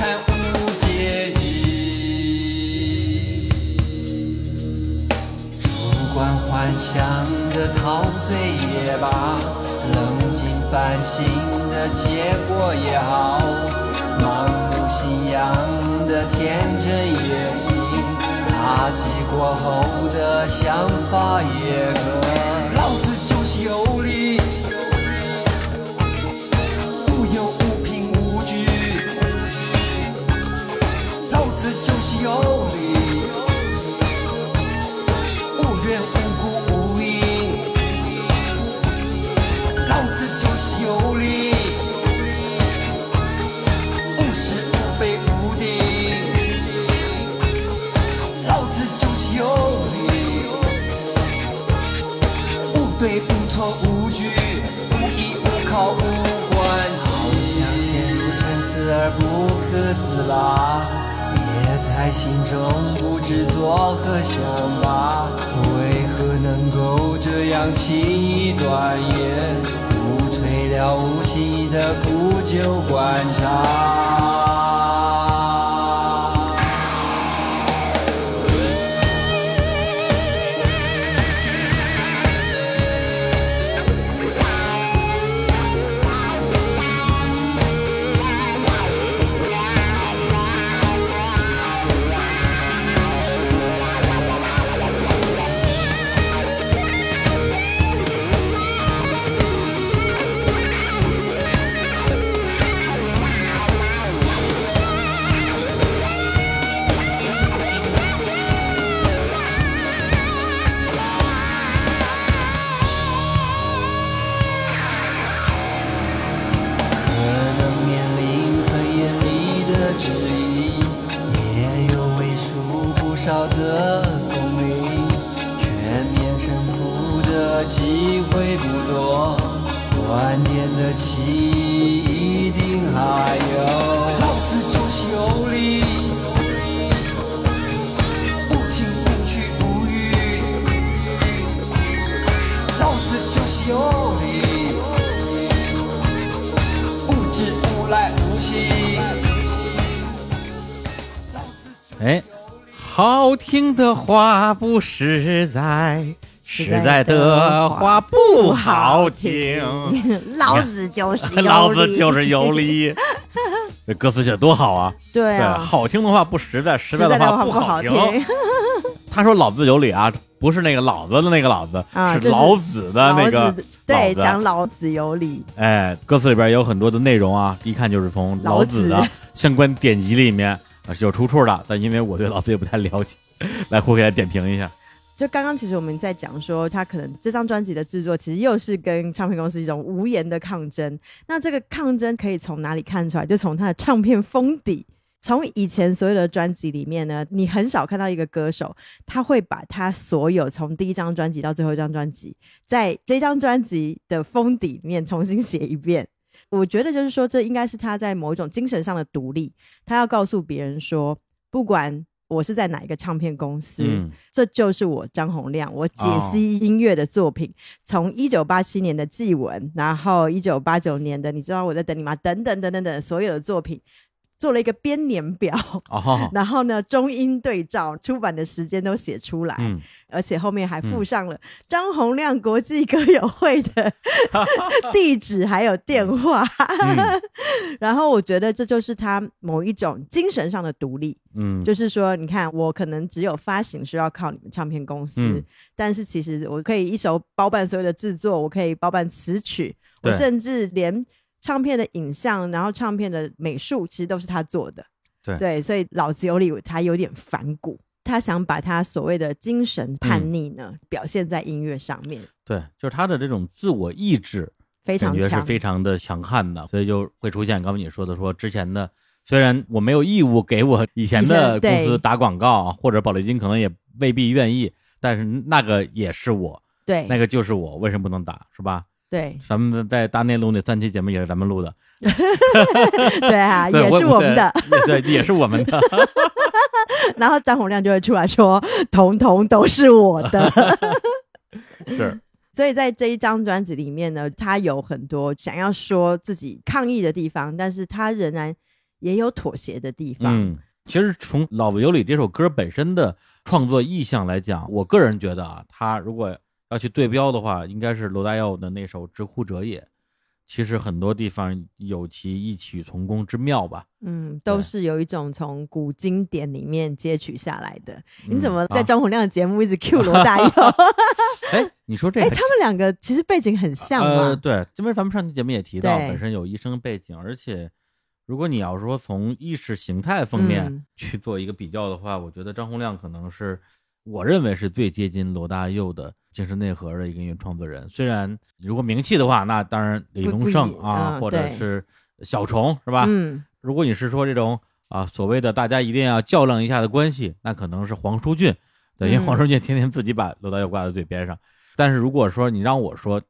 房无产无阶级。主观幻想的陶醉也罢，冷静反省的结果也好，盲目信仰的天真也行，打击过后的想法也可。而不可自拔。也在心中不知作何想吧？为何能够这样轻易断言？无垂了无心意的古旧观察。好听的话不实在，实在的话不好听。老子就是 有理老子就是有理。这歌词写得多好啊！对，好听的话不实在，实实在的话不好听。他说老子有理啊，不是那个老子的那个老子，啊是老子的那个对讲老子有理，哎，歌词里边有很多的内容啊，一看就是从老老子的相关典籍里面啊是有出处的。但因为我对老子也不太了解，来胡给他点评一下。就刚刚其实我们在讲说，他可能这张专辑的制作其实又是跟唱片公司一种无言的抗争。那这个抗争可以从哪里看出来？就从他的唱片封底。从以前所有的专辑里面呢，你很少看到一个歌手他会把他所有从第一张专辑到最后一张专辑，在这张专辑的封底面重新写一遍。我觉得就是说，这应该是他在某一种精神上的独立。他要告诉别人说，不管我是在哪一个唱片公司，嗯这就是我张洪亮，我解哦析音乐的作品，从一九八七年的《祭文》，然后一九八九年的《你知道我在等你吗》等等等等等所有的作品，做了一个编年表，哦，然后呢中英对照，出版的时间都写出来，嗯，而且后面还附上了张洪亮国际歌友会的 地址还有电话，嗯。然后我觉得这就是他某一种精神上的独立。嗯，就是说，你看，我可能只有发行需要靠你们唱片公司，嗯。但是其实我可以一手包办所有的制作，我可以包办词曲，我甚至连唱片的影像，然后唱片的美术，其实都是他做的。对所以老子有理，他有点反骨，他想把他所谓的精神叛逆呢，嗯表现在音乐上面，对，就是他的这种自我意志，非常强。是非常的强悍的，所以就会出现刚才你说的，说之前的虽然我没有义务给我以前的公司打广告，或者宝丽金可能也未必愿意，但是那个也是我，对，那个就是我，为什么不能打，是吧？对咱们在大内录那三期节目也是咱们录的，对啊，对也是我们的。，对，也是我们的，然后张洪亮就会出来说：“统统都是我的。”是，所以在这一张专辑里面呢，他有很多想要说自己抗议的地方，但是他仍然也有妥协的地方。嗯，其实从《老不有理》这首歌本身的创作意向来讲，我个人觉得啊，他如果要去对标的话，应该是罗大佑的那首《直呼者也》。其实很多地方有其异曲同工之妙吧。嗯，都是有一种从古经典里面截取下来的。你嗯怎么在啊张洪亮的节目一直 Q 罗大佑？哎，你说这哎、还他们两个其实背景很像呃，嘛。对，因为咱们上期节目也提到，本身有医生背景，而且如果你要说从意识形态方面嗯去做一个比较的话，我觉得张洪亮可能是我认为是最接近罗大佑的精神内核的一个音乐创作人。虽然如果名气的话，那当然李宗盛啊，嗯或者是小虫是吧？嗯，如果你是说这种啊所谓的大家一定要较量一下的关系，那可能是黄舒骏，对，因为嗯黄舒骏天天自己把罗大佑挂在嘴边上。但是如果说你让我说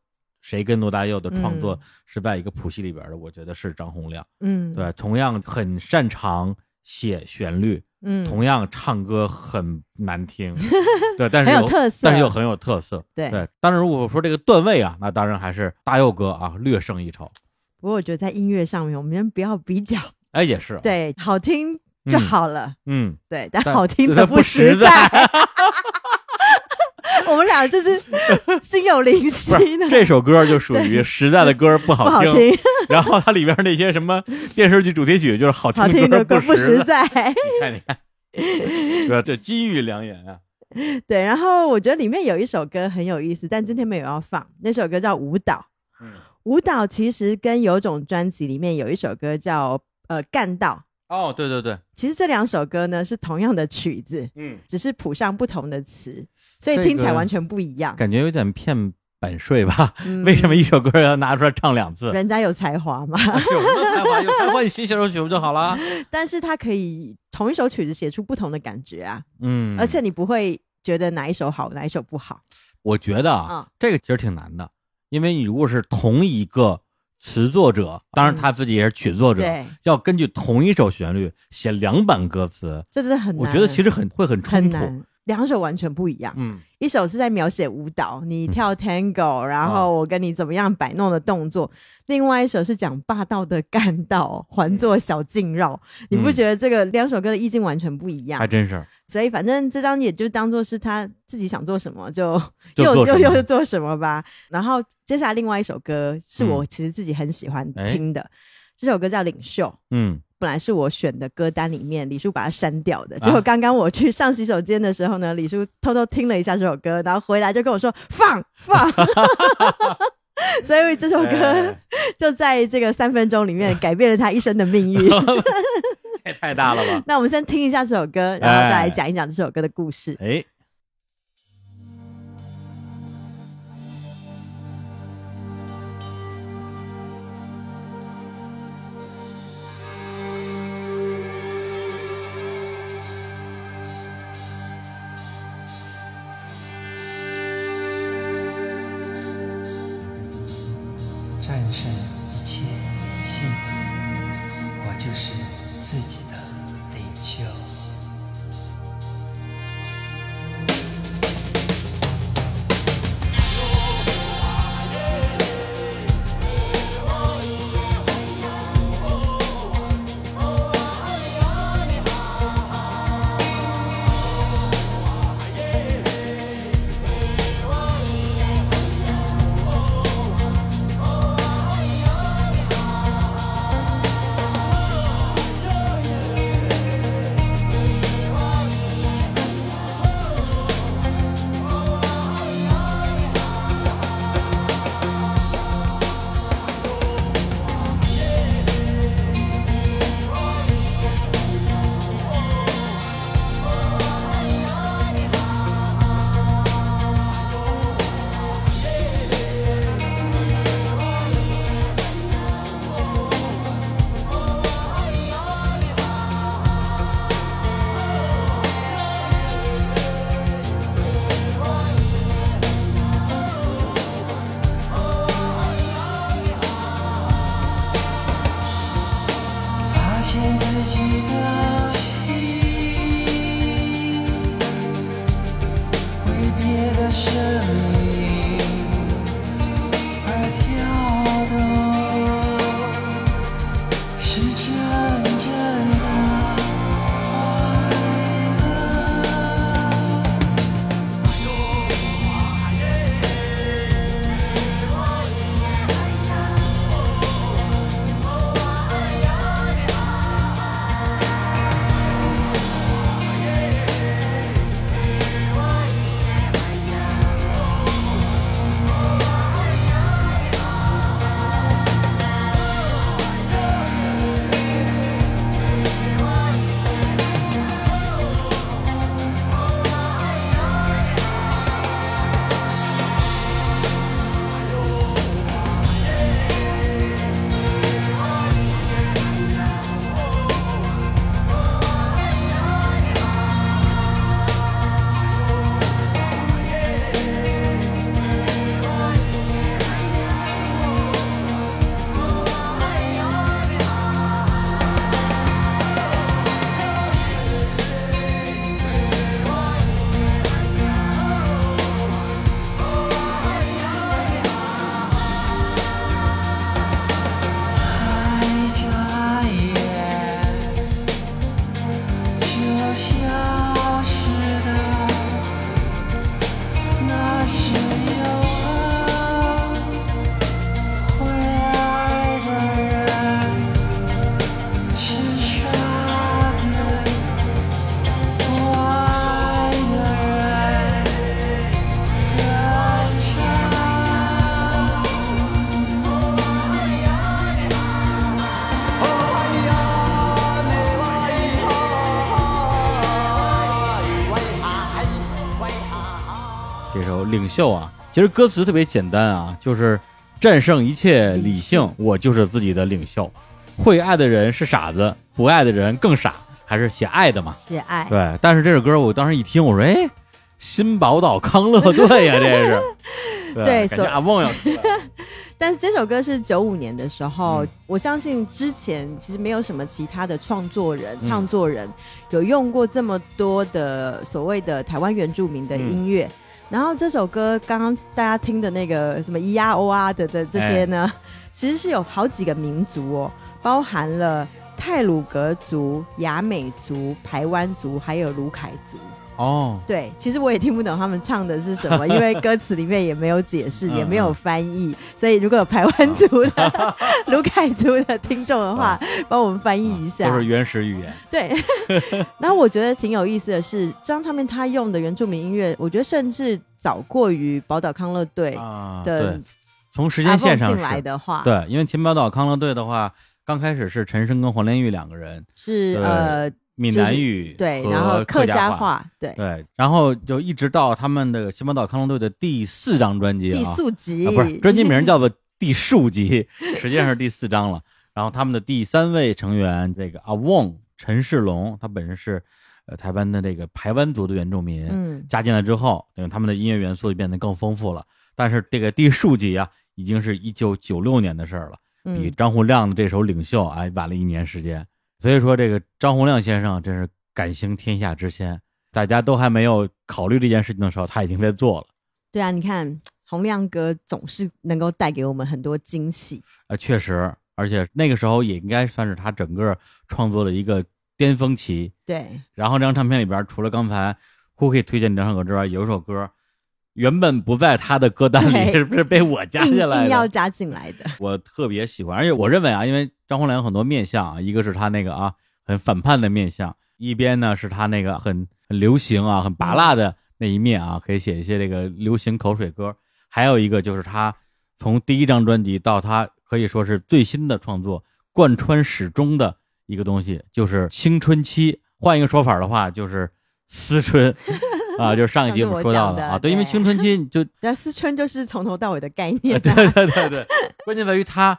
谁跟罗大佑的创作嗯是在一个谱系里边的，我觉得是张洪量，嗯，对，同样很擅长写旋律，嗯，同样唱歌很难听，对，但是很有特色。但是又很有特色，对。对。当然，如果说这个段位啊，那当然还是大佑哥啊略胜一筹。不过我觉得在音乐上面，我们先不要比较，哎，也是，，对，好听就好了，嗯，对，但但好听的不实实在。我们俩就是心有灵犀呢，这首歌就属于实在的歌不不好听，好听，然后它里边那些什么电视剧主题曲就是好好听的的歌不实实。在。你看，你看，对吧？这金玉良言啊。对，然后我觉得里面有一首歌很有意思，但今天没有要放。那首歌叫《舞蹈》，嗯，舞蹈其实跟有种专辑里面有一首歌叫呃《干道》，哦，对对对，其实这两首歌呢是同样的曲子，嗯，只是谱上不同的词，所以听起来完全不一样。感觉有点骗版税吧？嗯为什么一首歌要拿出来唱两次？人家有才华嘛？有才华？有才华，你新写首曲不就好了？但是他可以同一首曲子写出不同的感觉啊，嗯，而且你不会觉得哪一首好，哪一首不好。我觉得啊，嗯这个其实挺难的，因为你如果是同一个词作者，当然他自己也是曲作者，对，要根据同一首旋律写两版歌词，这真的很难。我觉得其实很会很冲突。两首完全不一样。嗯，一首是在描写舞蹈，你跳 tango，、然后我跟你怎么样摆弄的动作；另外一首是讲霸道的干道，环作小径绕。你不觉得这个两首歌的意境完全不一样？还真是。所以反正这张也就当做是他自己想做什么就又又又做什么吧。然后接下来另外一首歌是我嗯其实自己很喜欢哎听的，这首歌叫《领袖》。嗯，本来是我选的歌单里面，李叔把它删掉的。啊结果刚刚我去上洗手间的时候呢，李叔偷偷听了一下这首歌，然后回来就跟我说放放。所以这首歌哎就在这个三分钟里面改变了他一生的命运。太 太大了吧？那我们先听一下这首歌，然后再来讲一讲这首歌的故事。哎，首《领袖》啊，其实歌词特别简单啊，就是战胜一切理性，我就是自己的领袖。会爱的人是傻子，不爱的人更傻，还是写爱的嘛？写爱。对。但是这首歌我当时一听，我说，哎，新宝岛康乐队呀，这是。对所感觉阿梦要但是这首歌是九五年的时候，嗯我相信之前其实没有什么其他的创作人、嗯唱作人有用过这么多的所谓的台湾原住民的音乐。嗯然后这首歌刚刚大家听的那个什么咿呀哦啊的的这些呢，哎其实是有好几个民族哦，包含了泰鲁格族、雅美族、排湾族，还有卢凯族。哦，对，其实我也听不懂他们唱的是什么，因为歌词里面也没有解释，嗯也没有翻译，所以如果有台湾族的、卢凯族的听众的话，帮我们翻译一下。嗯都是原始语言。对，然后我觉得挺有意思的是，这张唱片他用的原住民音乐，我觉得甚至早过于宝岛康乐队啊，的对，从时阿间线上是。来的话，，对，因为秦宝岛康乐队的话，刚开始是陈升跟黄连玉两个人，是呃闽就是南语对，和然后客家话，对，对，然后就一直到他们的秦宝岛康龙队的第四张专辑啊，第四集、啊不是专辑名叫做第数集，实际上是第四张了。然后他们的第三位成员这个阿旺陈世龙，他本身是呃台湾的这个台湾族的原住民，嗯加进来之后，等于他们的音乐元素就变得更丰富了。但是这个第数集啊，已经是一九九六年的事儿了，比嗯，张洪亮的这首《领袖》哎晚了一年时间。所以说，这个张洪亮先生真是敢行天下之先，大家都还没有考虑这件事情的时候，他已经在做了。对啊，你看洪亮哥总是能够带给我们很多惊喜，啊，确实，而且那个时候也应该算是他整个创作的一个巅峰期。对，然后这张唱片里边，除了刚才 Cookie 推荐这两首歌之外，有一首歌原本不在他的歌单里，是不是被我加进来的？硬要加进来的，我特别喜欢，而且我认为啊，因为张洪良有很多面相啊，一个是他那个啊很反叛的面相，一边呢是他那个很很流行啊、很拔辣的那一面啊，可以写一些这个流行口水歌。还有一个就是他从第一张专辑到他可以说是最新的创作，贯穿始终的一个东西，就是青春期。换一个说法的话，就是思春 啊，就是上一集我们说到的啊，对，因为青春期 就那思春就是从头到尾的概呃 念、对啊，对对对，关键在于他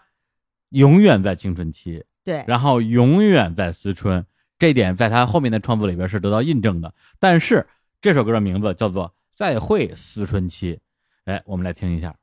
永远在青春期，对，然后永远在思春，这点在他后面的创作里边是得到印证的。但是这首歌的名字叫做《再会思春期》，哎，我们来听一下。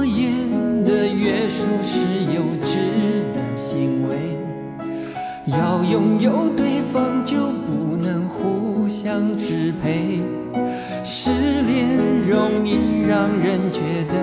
诺言的约束是幼稚的行为，要拥有对方就不能互相支配。失恋容易让人觉得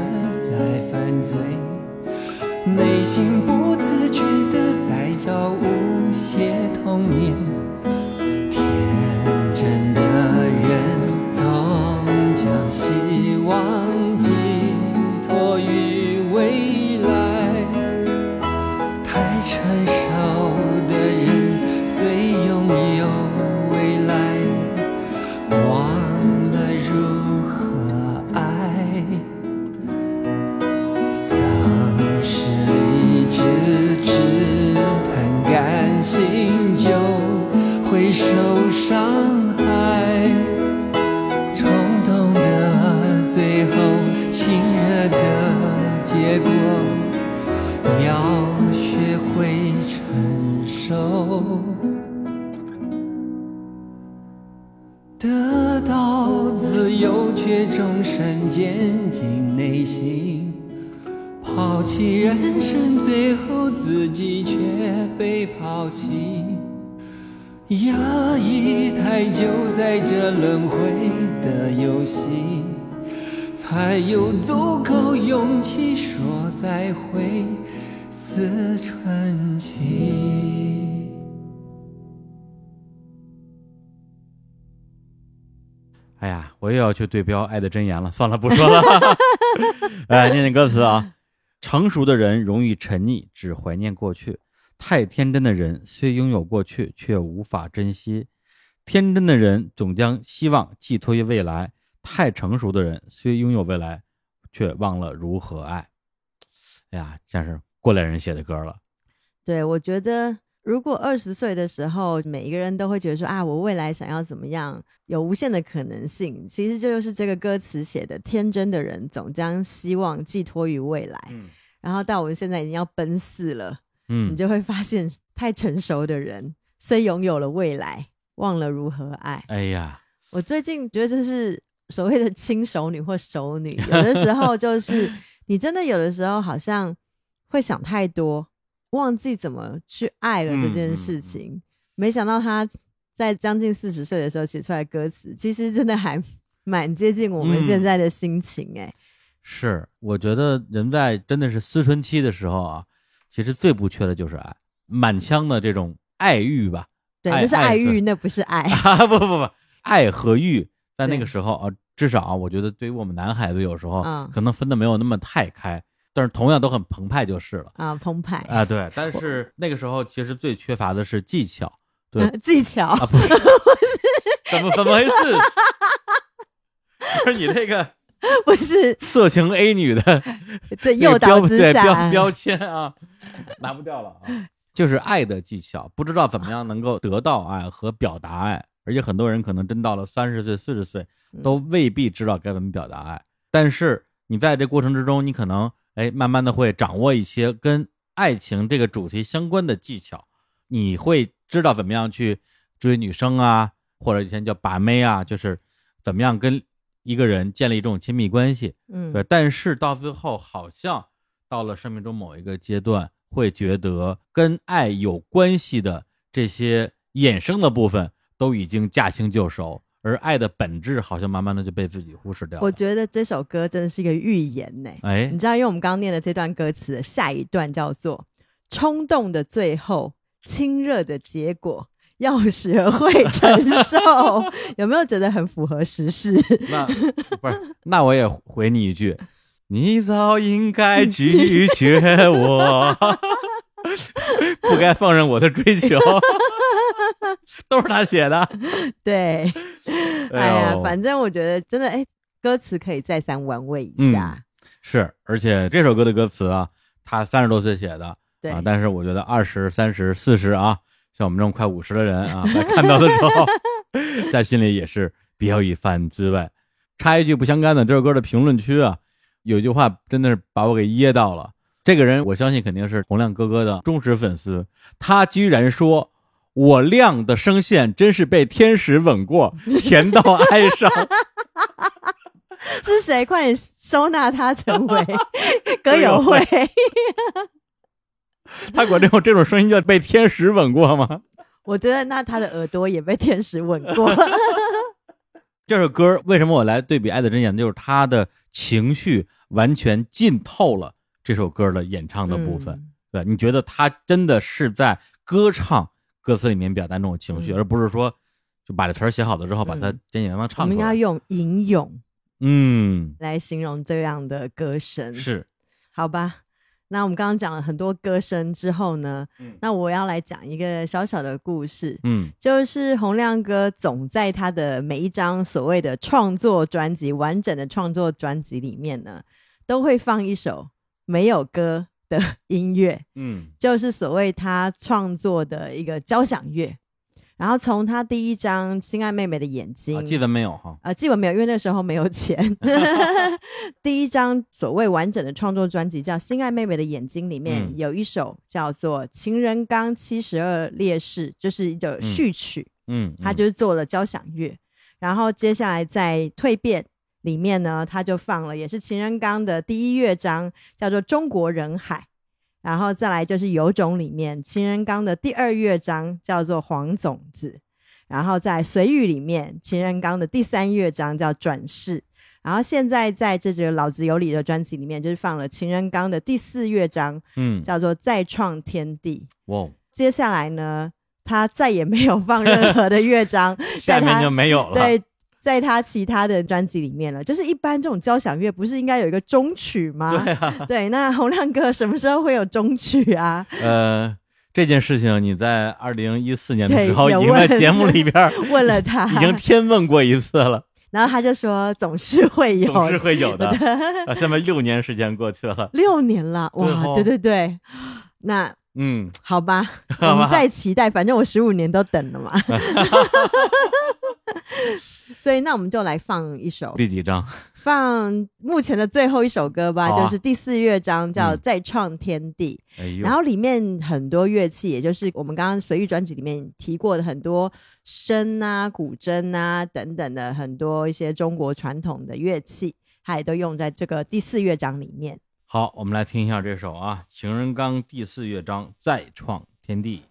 我又要去对标《爱的箴言》了，算了，不说了。哎，念念歌词啊，成熟的人容易沉溺，只怀念过去；太天真的人虽拥有过去，却无法珍惜。天真的人总将希望寄托于未来，太成熟的人虽拥有未来，却忘了如何爱。哎呀，像是过来人写的歌了。对，我觉得如果二十岁的时候，每一个人都会觉得说啊，我未来想要怎么样，有无限的可能性。其实这就是这个歌词写的，天真的人总将希望寄托于未来。嗯然后到我们现在已经要奔四了，嗯你，就会发现，太成熟的人虽拥有了未来，忘了如何爱。哎呀，我最近觉得就是所谓的轻熟女或熟女，有的时候就是 你真的有的时候好像会想太多，忘记怎么去爱了这件事情。没想到他在将近四十岁的时候写出来歌词，其实真的还 蛮接近我们嗯现在的心情哎、是，我觉得人在真的是思春期的时候啊，其实最不缺的就是爱，满腔的这种爱欲吧。对，那是爱爱欲，那不是爱。啊，不不不，爱和欲在那个时候啊，至少啊，我觉得对于我们男孩子有时候嗯可能分的没有那么太开，但是同样都很澎湃就是了啊，澎湃啊。对，但是那个时候其实最缺乏的是技巧，对 技巧，啊，不是，怎么怎么回事？不是你这个不是色情 A 女的这那个诱导之标对下，标标签啊，拿不掉了啊。就是爱的技巧，不知道怎么样能够得到爱和表达爱，而且很多人可能真到了三十岁、四十岁，嗯都未必知道该怎么表达爱。但是你在这过程之中，你可能哎，慢慢的会掌握一些跟爱情这个主题相关的技巧，你会知道怎么样去追女生啊，或者以前叫把妹啊，就是怎么样跟一个人建立一种亲密关系。嗯对，但是到最后好像到了生命中某一个阶段，会觉得跟爱有关系的这些衍生的部分都已经驾轻就熟，而爱的本质好像慢慢的就被自己忽视掉了。我觉得这首歌真的是一个预言呢。哎你，知道，因为我们刚刚念的这段歌词的下一段叫做“冲动的最后，亲热的结果，要学会承受 ”，有没有觉得很符合时事？那不是，那我也回你一句，你早应该拒绝我，不该放任我的追求，都是他写的。对，哎哎呀，呦反正我觉得真的，哎，歌词可以再三玩味一嗯下。是，而且这首歌的歌词啊，他三十多岁写的对，啊，但是我觉得二十三十四十啊，像我们这种快五十的人啊，在看到的时候，在心里也是别有一番滋味。插一句不相干的，这首歌的评论区啊，有一句话真的是把我给噎到了。这个人我相信肯定是洪亮哥哥的忠实粉丝，他居然说。我亮的声线真是被天使吻过，甜到哀伤。是谁？快点收纳他成为 歌友会。他管这种这种声音叫被天使吻过吗？我觉得那他的耳朵也被天使吻过。这首歌为什么我来对比《爱的箴言》，就是他的情绪完全浸透了这首歌的演唱的部分。嗯对，你觉得他真的是在歌唱歌词里面表达那种情绪，嗯。而不是说就把这词儿写好了之后把它嗯。简简单单唱出来。们要用吟咏嗯，来形容这样的歌声，是，好吧？那我们刚刚讲了很多歌声之后呢，嗯。那我要来讲一个小小的故事，嗯。就是洪亮哥总在他的每一张所谓的创作专辑、完整的创作专辑里面呢，都会放一首没有歌的音乐，嗯就是所谓他创作的一个交响乐。然后从他第一张《心爱妹妹的眼睛》啊，记得没有哈？呃，记得没有，因为那时候没有钱。第一张所谓完整的创作专辑叫《心爱妹妹的眼睛》，里面嗯有一首叫做《情人刚七十二烈士》，就是一首序曲，嗯，他就是做了交响乐。然后接下来在《蜕变》里面呢，他就放了也是情人刚的第一乐章，叫做《中国人海》。然后再来就是《有种》里面情人刚的第二乐章叫做《黄种子》，然后在《随遇》里面情人刚的第三乐章叫《转世》，然后现在在这个《老子有理》的专辑里面，就是放了情人刚的第四乐章，嗯，叫做《再创天地》。哇，哦接下来呢，他再也没有放任何的乐章 下面就没有了。对，在他其他的专辑里面了。就是一般这种交响乐不是应该有一个终曲吗？对啊，对，那洪亮哥什么时候会有终曲啊？呃，这件事情你在二零一四年的时候已经在节目里边 问了他，已经天问过一次了，然后他就说总是会有，总是会有的。啊，现在六年时间过去了，六年了，对哇，哦对对对，那。嗯，好吧，好吧我们再期待，反正我十五年都等了嘛。所以，那我们就来放一首，第几章？放目前的最后一首歌吧，啊就是第四乐章，叫《嗯再创天地》。哎，然后里面很多乐器，也就是我们刚刚随意专辑里面提过的很多笙啊、古筝啊等等的很多一些中国传统的乐器，它也都用在这个第四乐章里面。好，我们来听一下这首啊，《情人纲》第四乐章《再创天地》。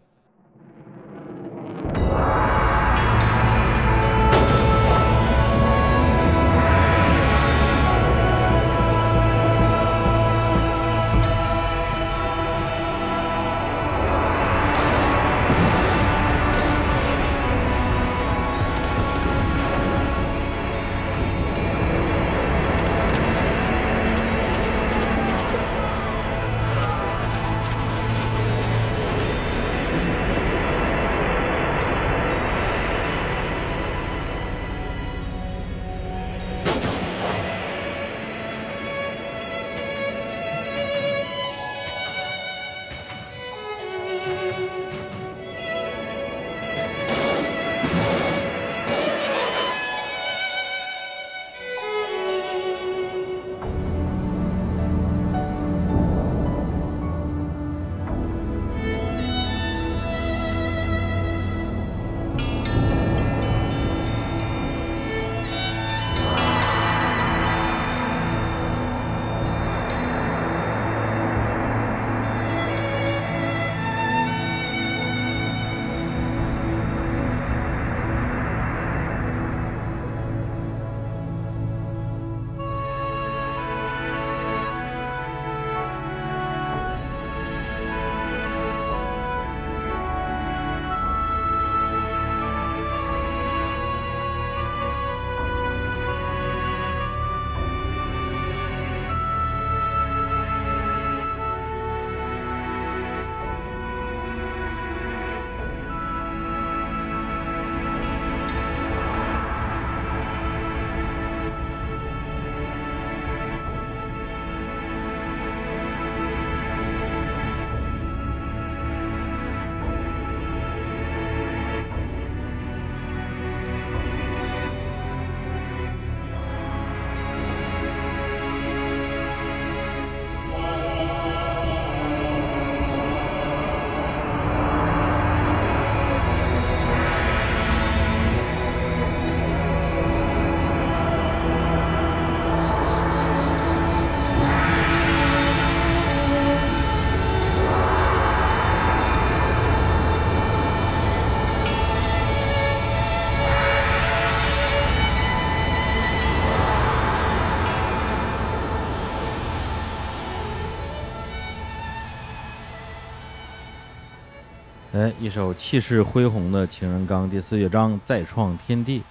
哎，一首气势恢宏的《情人纲》第四乐章再创天地。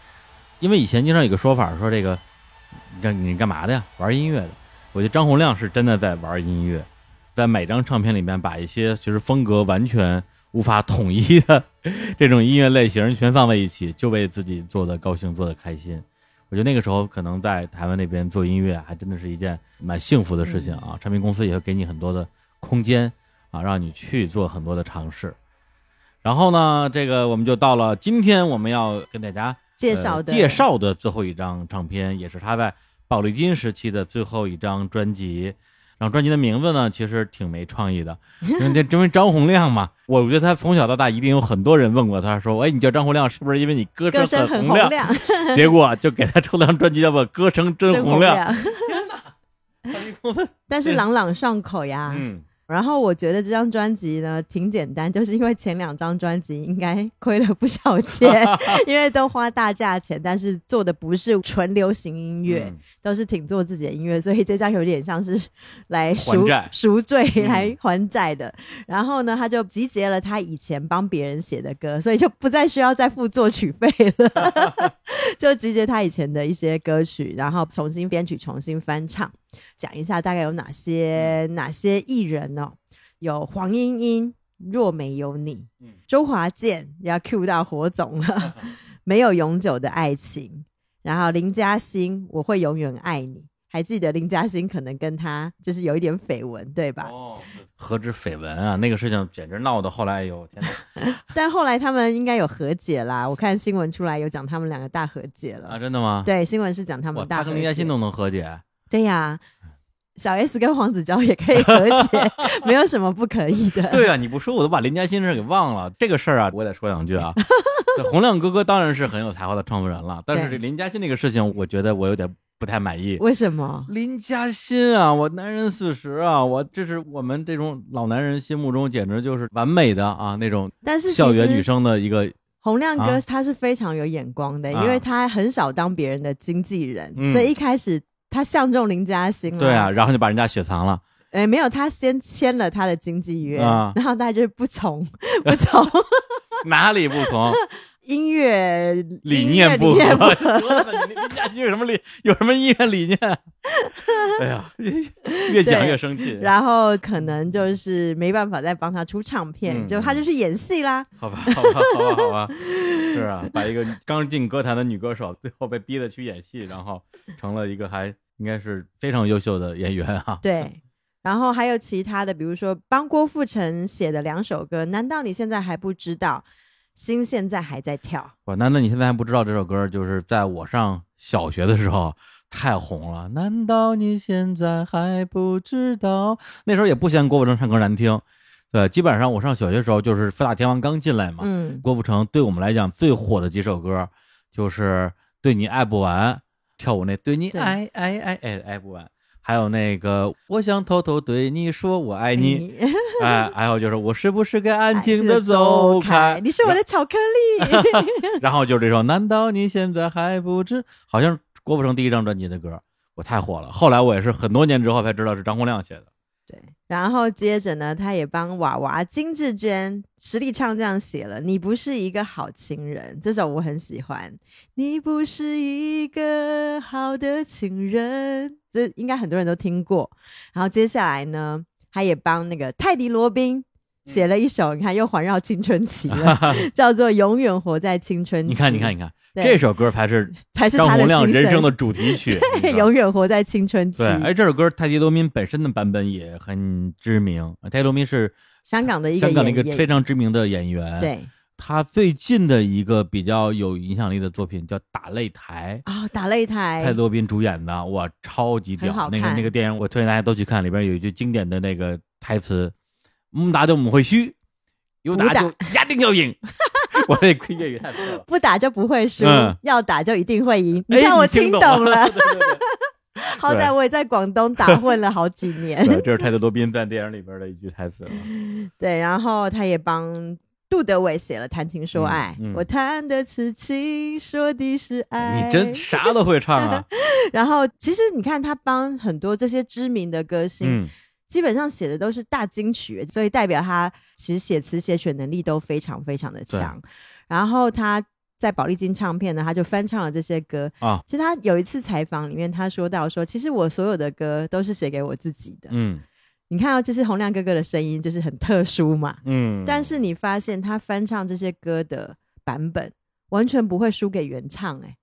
因为以前经常有个说法说这个，你干你干嘛的呀？玩音乐的。我觉得张洪亮是真的在玩音乐，在每张唱片里面把一些其实风格完全无法统一的 这种音乐类型全放在一起，就为自己做的高兴、做的开心。我觉得那个时候可能在台湾那边做音乐，还真的是一件蛮幸福的事情啊！唱片公司也会给你很多的空间啊，让你去做很多的尝试。然后呢，这个我们就到了今天我们要跟大家介绍的呃介绍的最后一张唱片，也是他在宝丽金时期的最后一张专辑。然后专辑的名字呢，其实挺没创意的，因为这因为张洪亮嘛，我觉得他从小到大一定有很多人问过他说：“哎，你叫张洪亮是不是因为你歌歌声很亮？”很洪亮，结果就给他出了张专辑，叫做《歌声真真洪亮》。亮。但是朗朗上口呀。嗯，然后我觉得这张专辑呢挺简单，就是因为前两张专辑应该亏了不少钱，因为都花大价钱，但是做的不是纯流行音乐，嗯都是挺做自己的音乐，所以这张有点像是来赎赎罪、嗯来还债的。然后呢，他就集结了他以前帮别人写的歌，所以就不再需要再付作曲费了，就集结他以前的一些歌曲，然后重新编曲、重新翻唱。讲一下大概有哪些、哪些艺人哦，有黄莺莺。若没有你，嗯周华健要 Q 到火总了，没有永久的爱情。然后林嘉欣，我会永远爱你。还记得林嘉欣可能跟他就是有一点绯闻，对吧？哦，何止绯闻啊，那个事情简直闹得后来，哎呦天哪！但后来他们应该有和解啦。我看新闻出来有讲他们两个大和解了。啊，真的吗？对，新闻是讲他，们大和解。他跟林嘉欣都能和解，对呀、小 S 跟黄子佼也可以和解，没有什么不可以的。对啊，你不说我都把林嘉欣事给忘了。这个事儿啊，我得说两句啊。洪亮哥哥当然是很有才华的创作人了，但是这林嘉欣这个事情，我觉得我有点不太满意。为什么？林嘉欣啊，我男人四十啊，我这是我们这种老男人心目中简直就是完美的啊那种但是校园女生的一个洪亮哥啊他是非常有眼光的，啊因为他很少当别人的经纪人，嗯所以一开始他相中林嘉欣了。对啊，，然后就把人家雪藏了。哎，没有，他先签了他的经纪约，啊然后大家就不从不从 哪里不从？音乐理念不合。得了，你林嘉欣有什么理？有什么音乐理念？哎呀，越 越讲越生气。然后可能就是没办法再帮他出唱片，嗯就他就是演戏啦。好吧，好吧，好吧，好吧，是啊，把一个刚进歌坛的女歌手，最后被逼的去演戏，然后成了一个还应该是非常优秀的演员啊。对，然后还有其他的，比如说帮郭富城写的两首歌，难道你现在还不知道？心现在还在跳，我那那你现在还不知道这首歌？就是在我上小学的时候太红了。难道你现在还不知道？那时候也不嫌郭富城唱歌难听，对，基本上我上小学的时候就是四大天王刚进来嘛，嗯，郭富城对我们来讲最火的几首歌，就是《对你爱不完》，跳舞那《对你爱爱爱爱爱不完》，还有那个我想偷偷对你说我爱你，哎，还有就是我是不是该安静的走开？你是我的巧克力。然后就是这首，难道你现在还不知？好像郭富城第一张专辑的歌，我太火了。后来我也是很多年之后才知道是张洪亮写的。对，然后接着呢，他也帮娃娃金志娟实力唱这样写了：“你不是一个好情人。”这首我很喜欢。你不是一个好的情人，这应该很多人都听过。然后接下来呢，他也帮那个泰迪罗宾写了一首，你看又环绕青春期了，叫做《永远活在青春期》。你看，你看，你看，这首歌才是才是张洪亮人生的主题曲。永远活在青春期对，。哎，这首歌泰迪罗宾本身的版本也很知名。泰迪罗宾是香港的一个香港的一个非常知名的演员。，对他最近的一个比较有影响力的作品叫《打擂台》。啊、打擂台泰多宾主演的，哇，超级屌！那个那个电影，我推荐大家都去看，里边有一句经典的那个台词：“唔打就唔会输，有打就一定要赢。”我这粤语太错了。不打就不会输，嗯要打就一定会赢。你哎看我听听懂懂了，好歹我也在广东打混了好几年。对，这是泰德多宾在电影里边的一句台词了。对，然后他也帮杜德伟写了《谈情说爱》嗯嗯我谈的痴情，说的是爱。你真啥都会唱啊！然后其实你看，他帮很多这些知名的歌星嗯，基本上写的都是大金曲，所以代表他其实写词写曲能力都非常非常的强。然后他在宝丽金唱片呢，他就翻唱了这些歌啊。其实他有一次采访里面，他说到说，其实我所有的歌都是写给我自己的。嗯你看到这是洪亮哥哥的声音，就是很特殊嘛。嗯，但是你发现他翻唱这些歌的版本，完全不会输给原唱、哎，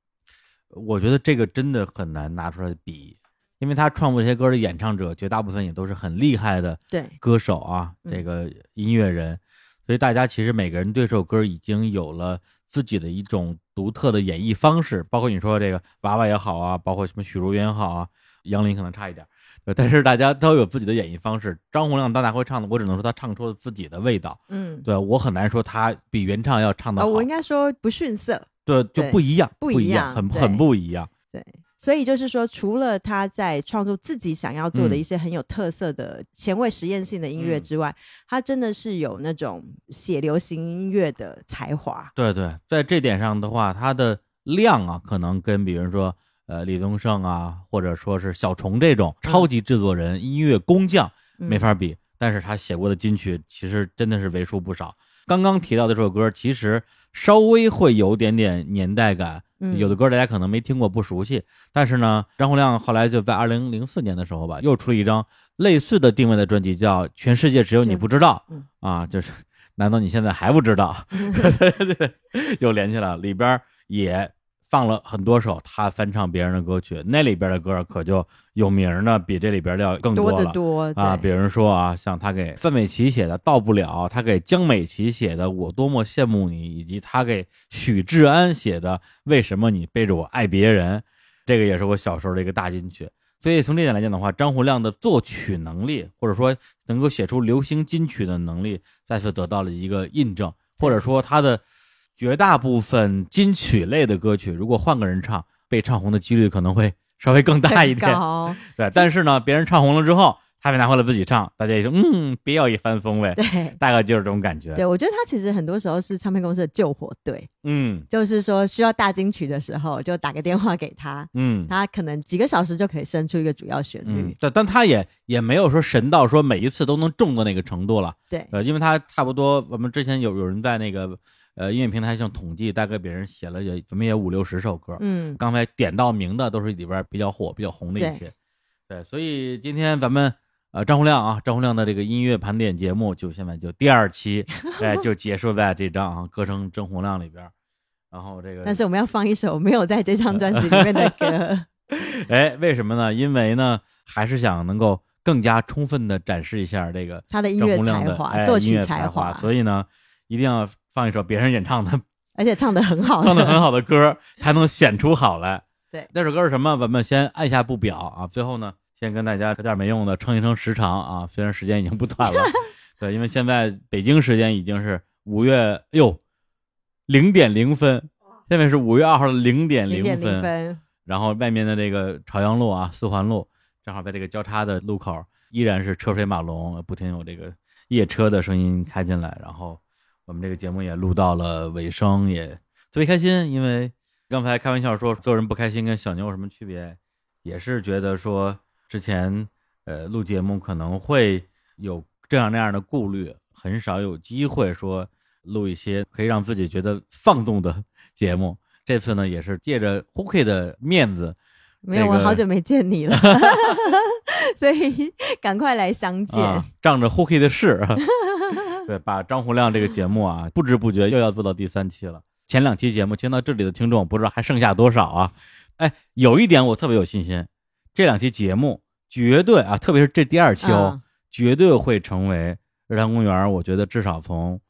我觉得这个真的很难拿出来比，因为他创作这些歌的演唱者绝大部分也都是很厉害的对，歌手啊，嗯这个音乐人，所以大家其实每个人对这首歌已经有了自己的一种独特的演绎方式，包括你说这个娃娃也好啊，包括什么许茹芸也好啊，杨林可能差一点，但是大家都有自己的演绎方式。张洪亮当大会唱的，我只能说他唱出了自己的味道，嗯，对我很难说他比原唱要唱的啊、好，我应该说不逊色。对，就不一样，不一样很很不一样。对，所以就是说，除了他在创作自己想要做的嗯一些很有特色的前卫实验性的音乐嗯之外，他真的是有那种写流行音乐的才华。对对，在这点上的话，他的量啊，可能跟比如说呃李宗盛啊，或者说是小虫这种超级制作人、音乐工匠嗯没法比。但是他写过的金曲其实真的是为数不少。刚刚提到的这首歌，其实稍微会有点点年代感，嗯有的歌大家可能没听过，不熟悉。但是呢，张洪亮后来就在二零零四年的时候吧，又出了一张类似的定位的专辑，叫《全世界只有你不知道》嗯啊，就是难道你现在还不知道？对 对，又连起来了，里边也放了很多首他翻唱别人的歌曲，那里边的歌可就有名的比这里边的要更多了。啊，比如说啊，像他给范玮琪写的《到不了》，他给江美琪写的《我多么羡慕你》，以及他给许志安写的《为什么你背着我爱别人》，这个也是我小时候的一个大金曲。所以从这点来讲的话，张洪亮的作曲能力，或者说能够写出流行金曲的能力，再次得到了一个印证，或者说他的绝大部分金曲类的歌曲，如果换个人唱，被唱红的几率可能会稍微更大一点。对，但是呢，别人唱红了之后，他被拿回来自己唱，大家也说，嗯，别有一番风味，对。大概就是这种感觉。对，我觉得他其实很多时候是唱片公司的救火队，嗯就是说需要大金曲的时候，就打个电话给他，嗯他可能几个小时就可以生出一个主要旋嗯律。，但但他也也没有说神到说每一次都能中到那个程度了。对，呃，因为他差不多，我们之前有有人在那个呃音乐平台上统计，大概别人写了也怎么也五六十首歌。嗯，刚才点到名的都是里边比较火、比较红的一些。对，所以今天咱们呃张洪亮啊，张洪亮的这个音乐盘点节目就现在就第二期，哎，就结束在这张啊《歌声真洪亮》里边。然后这个，但是我们要放一首没有在这张专辑里面的歌。哎，为什么呢？因为呢，还是想能够更加充分的展示一下这个他的音乐才华、作曲才，华，所以呢，一定要放一首别人演唱的 而且唱的很好，唱的很好的歌，才能显出好来。对那首歌是什么？咱们先按下不表啊。最后呢，先跟大家说点没用的，称一称时长啊。虽然时间已经不短了，对，因为现在北京时间已经是五月哟零点零分，现在是五月二号的零点零分零。分。然后外面的这个朝阳路啊、四环路，正好在这个交叉的路口，依然是车水马龙，不停有这个夜车的声音开进来。然后我们这个节目也录到了尾声，也特别开心，因为刚才开玩笑说做人不开心跟小牛有什么区别，也是觉得说之前呃录节目可能会有这样那样的顾虑，很少有机会说录一些可以让自己觉得放纵的 节目。这次呢，也是借着 Hooky 的面子，没有，那个我好久没见你了，所以赶快来相见。啊，仗着 Hooky 的势，对，把张洪亮这个节目啊，不知不觉又要做到第三期了。前两期节目听到这里的听众，不知道还剩下多少啊？哎，有一点我特别有信心，这两期节目绝对啊，特别是这第二期哦，嗯绝对会成为日坛公园，我觉得至少从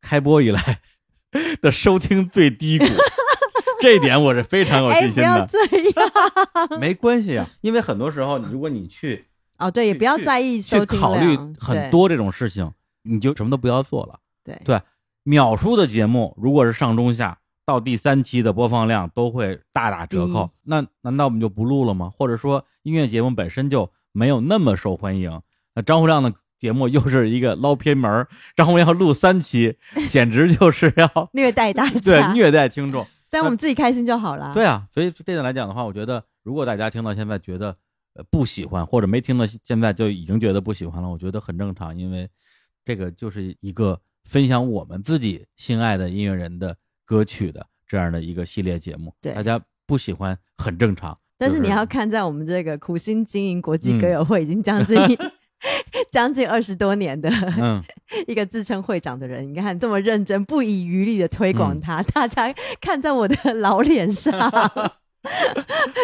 开播以来 的收听最低谷。这一点我是非常有哎，信心的，不要这样没关系啊，因为很多时候，如果你去哦，对，也不要在意去收听考虑很多这种事情，你就什么都不要做了。对对秒叔的节目，如果是上中下到第三期的播放量都会大打折扣，那难道我们就不录了吗？或者说音乐节目本身就没有那么受欢迎？那张洪亮的节目又是一个捞偏门儿，张洪亮录三期，简直就是要 虐待大 家对，虐待听众。但我们自己开心就好了。对啊，所以这点来讲的话，我觉得如果大家听到现在觉得呃不喜欢，或者没听到现在就已经觉得不喜欢了，我觉得很正常，因为这个就是一个分享我们自己心爱的音乐人的歌曲的这样的一个系列节目。对大家不喜欢很正常。但是你要看，在我们这个苦心经营国际歌嗯友会已经将近、将近二十多年的嗯，一个自称会长的人，你看这么认真、不遗余力的推广嗯，大家看在我的 老脸上，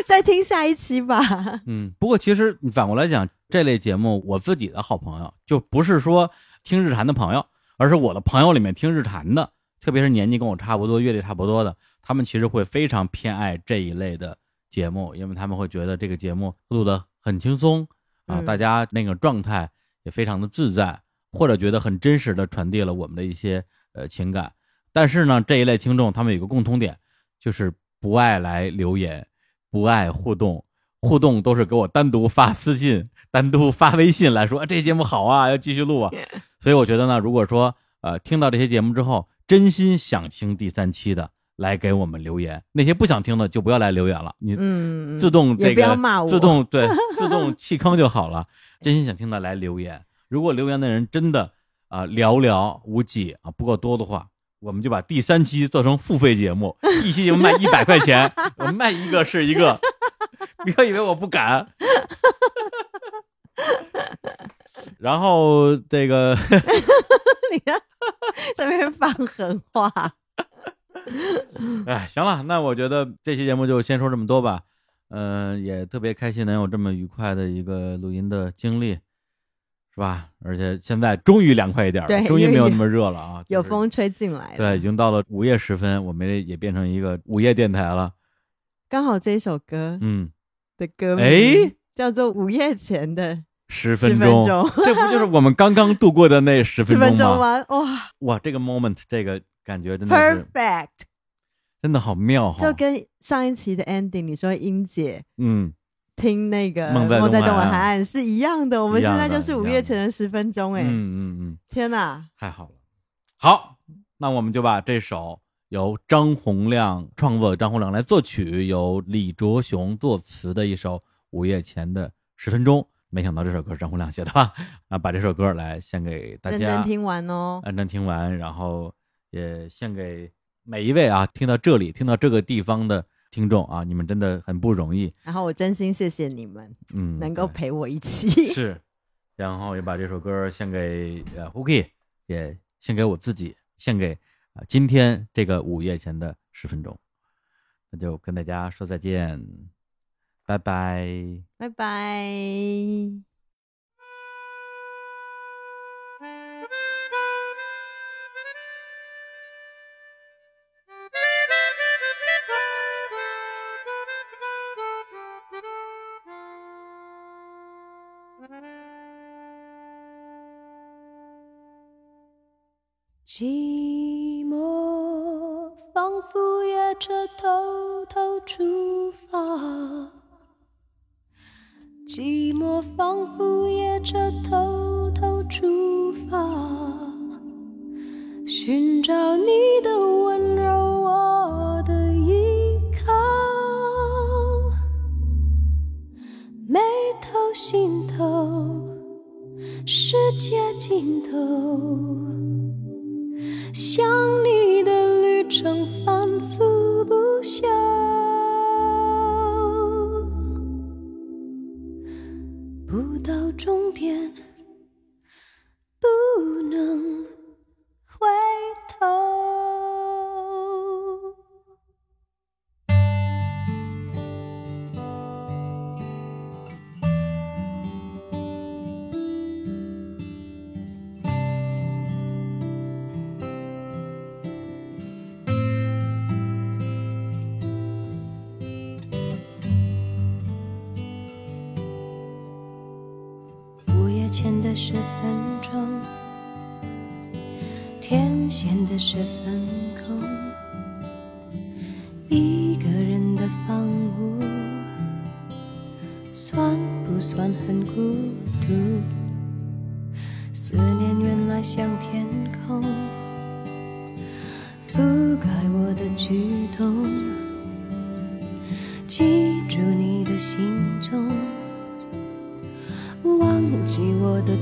再听下一期吧。嗯，不过其实反过来讲，这类节目，我自己的好朋友就不是说听日坛的朋友，而是我的朋友里面听日坛的，特别是年纪跟我差不多、阅历差不多的，他们其实会非常偏爱这一类的节目，因为他们会觉得这个节目录得很轻松啊，嗯大家那个状态也非常的自在，或者觉得很真实的传递了我们的一些呃情感。但是呢，这一类听众他们有个共通点，就是不爱来留言，不爱互动，互动都是给我单独发私信、单独发微信来说、啊、这节目好啊，要继续录啊。所以我觉得呢，如果说呃听到这些节目之后，真心想听第三期的，来给我们留言；那些不想听的就不要来留言了，你嗯，自动这个骂我自动对 自动弃坑就好了。真心想听的来留言，如果留言的人真的啊、寥寥无几啊不够多的话，我们就把第三期做成付费节目，一期节目卖一百块钱，我卖一个是一个。不要以为我不敢。然后这个 你看在那边放狠话，哎，行了，那我觉得这期节目就先说这么多吧。嗯、也特别开心能有这么愉快的一个录音的经历，是吧？而且现在终于凉快一点终于没有那么热了啊，有就是风吹进来了。对，已经到了午夜时分，我们也变成一个午夜电台了。刚好这一首歌嗯，的歌名哎叫做《午夜前的十十分钟，钟》，这不就是我们刚刚度过的那十十分分钟吗？钟吗？哇。哇，这个 moment，这个感觉真的是，perfect，真的好妙哈！就跟上一期的 ending，你说英姐嗯，听那个《梦在东海岸。是一样的，我们现在就是午夜前的十分钟，哎，嗯嗯嗯，天哪！太好了。好，那我们就把这首由张洪亮创作，张洪亮来作曲，由李卓雄作词的一首《午夜前的十分钟》。没想到这首歌是张洪亮写的吧？啊，把这首歌来献给大家，认真听完哦。认真听完，然后也献给每一位啊，听到这里、听到这个地方的听众啊，你们真的很不容易，然后我真心谢谢你们嗯，能够陪我一起。是，然后也把这首歌献给呃 Hooky，也献给我自己，献给啊、今天这个午夜前的十分钟，那就跟大家说再见，拜拜。拜拜。出发，寂寞仿佛夜车偷偷出发，寻找你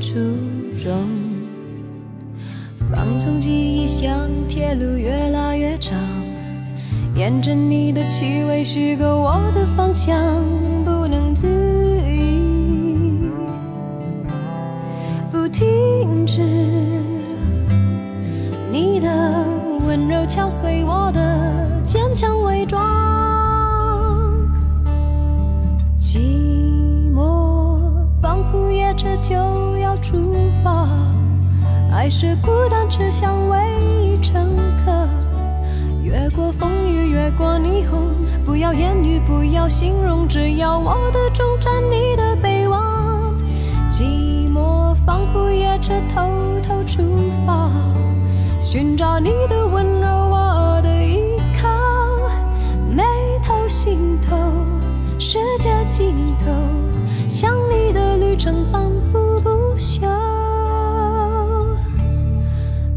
初衷。放纵记忆像铁路越拉越长，沿着你的气味虚构我的方向，不能自已，不停止。你的温柔敲碎我的坚强伪装，寂寞仿佛夜车就出发。爱是孤单车厢唯一乘客，越过风雨，越过霓虹，不要言语，不要形容，只要我的终站，你的北望。寂寞仿佛夜车偷偷出发，寻找你的温柔，我的依靠。眉头心头，世界尽头，想你的旅程反复不休。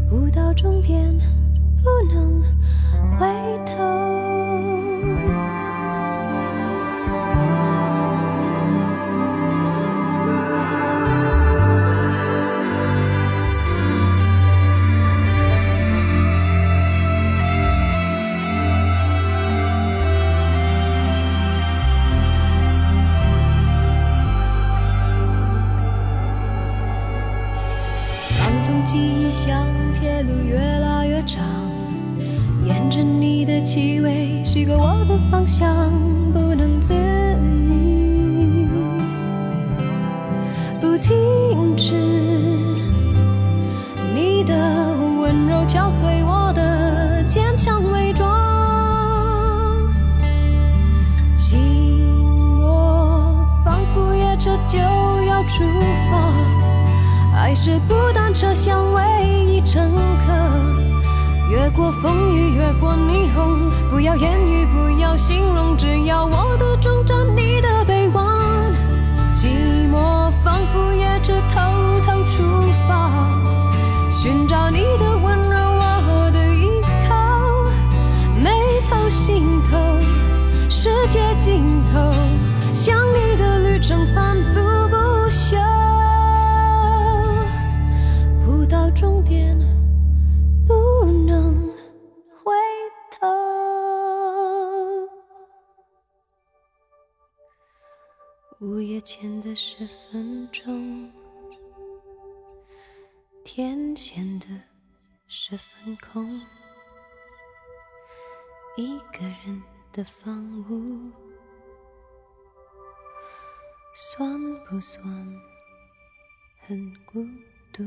不到终点，我的方向，不能自已，不停止。你的温柔敲碎我的坚强伪装，寂寞仿佛夜车就要出发。爱是孤单车厢唯一乘客，越过风雨，越过霓虹，不要言语，不要形容，只要我夜前的十分钟，天显得十分空，一个人的房屋，算不算很孤独？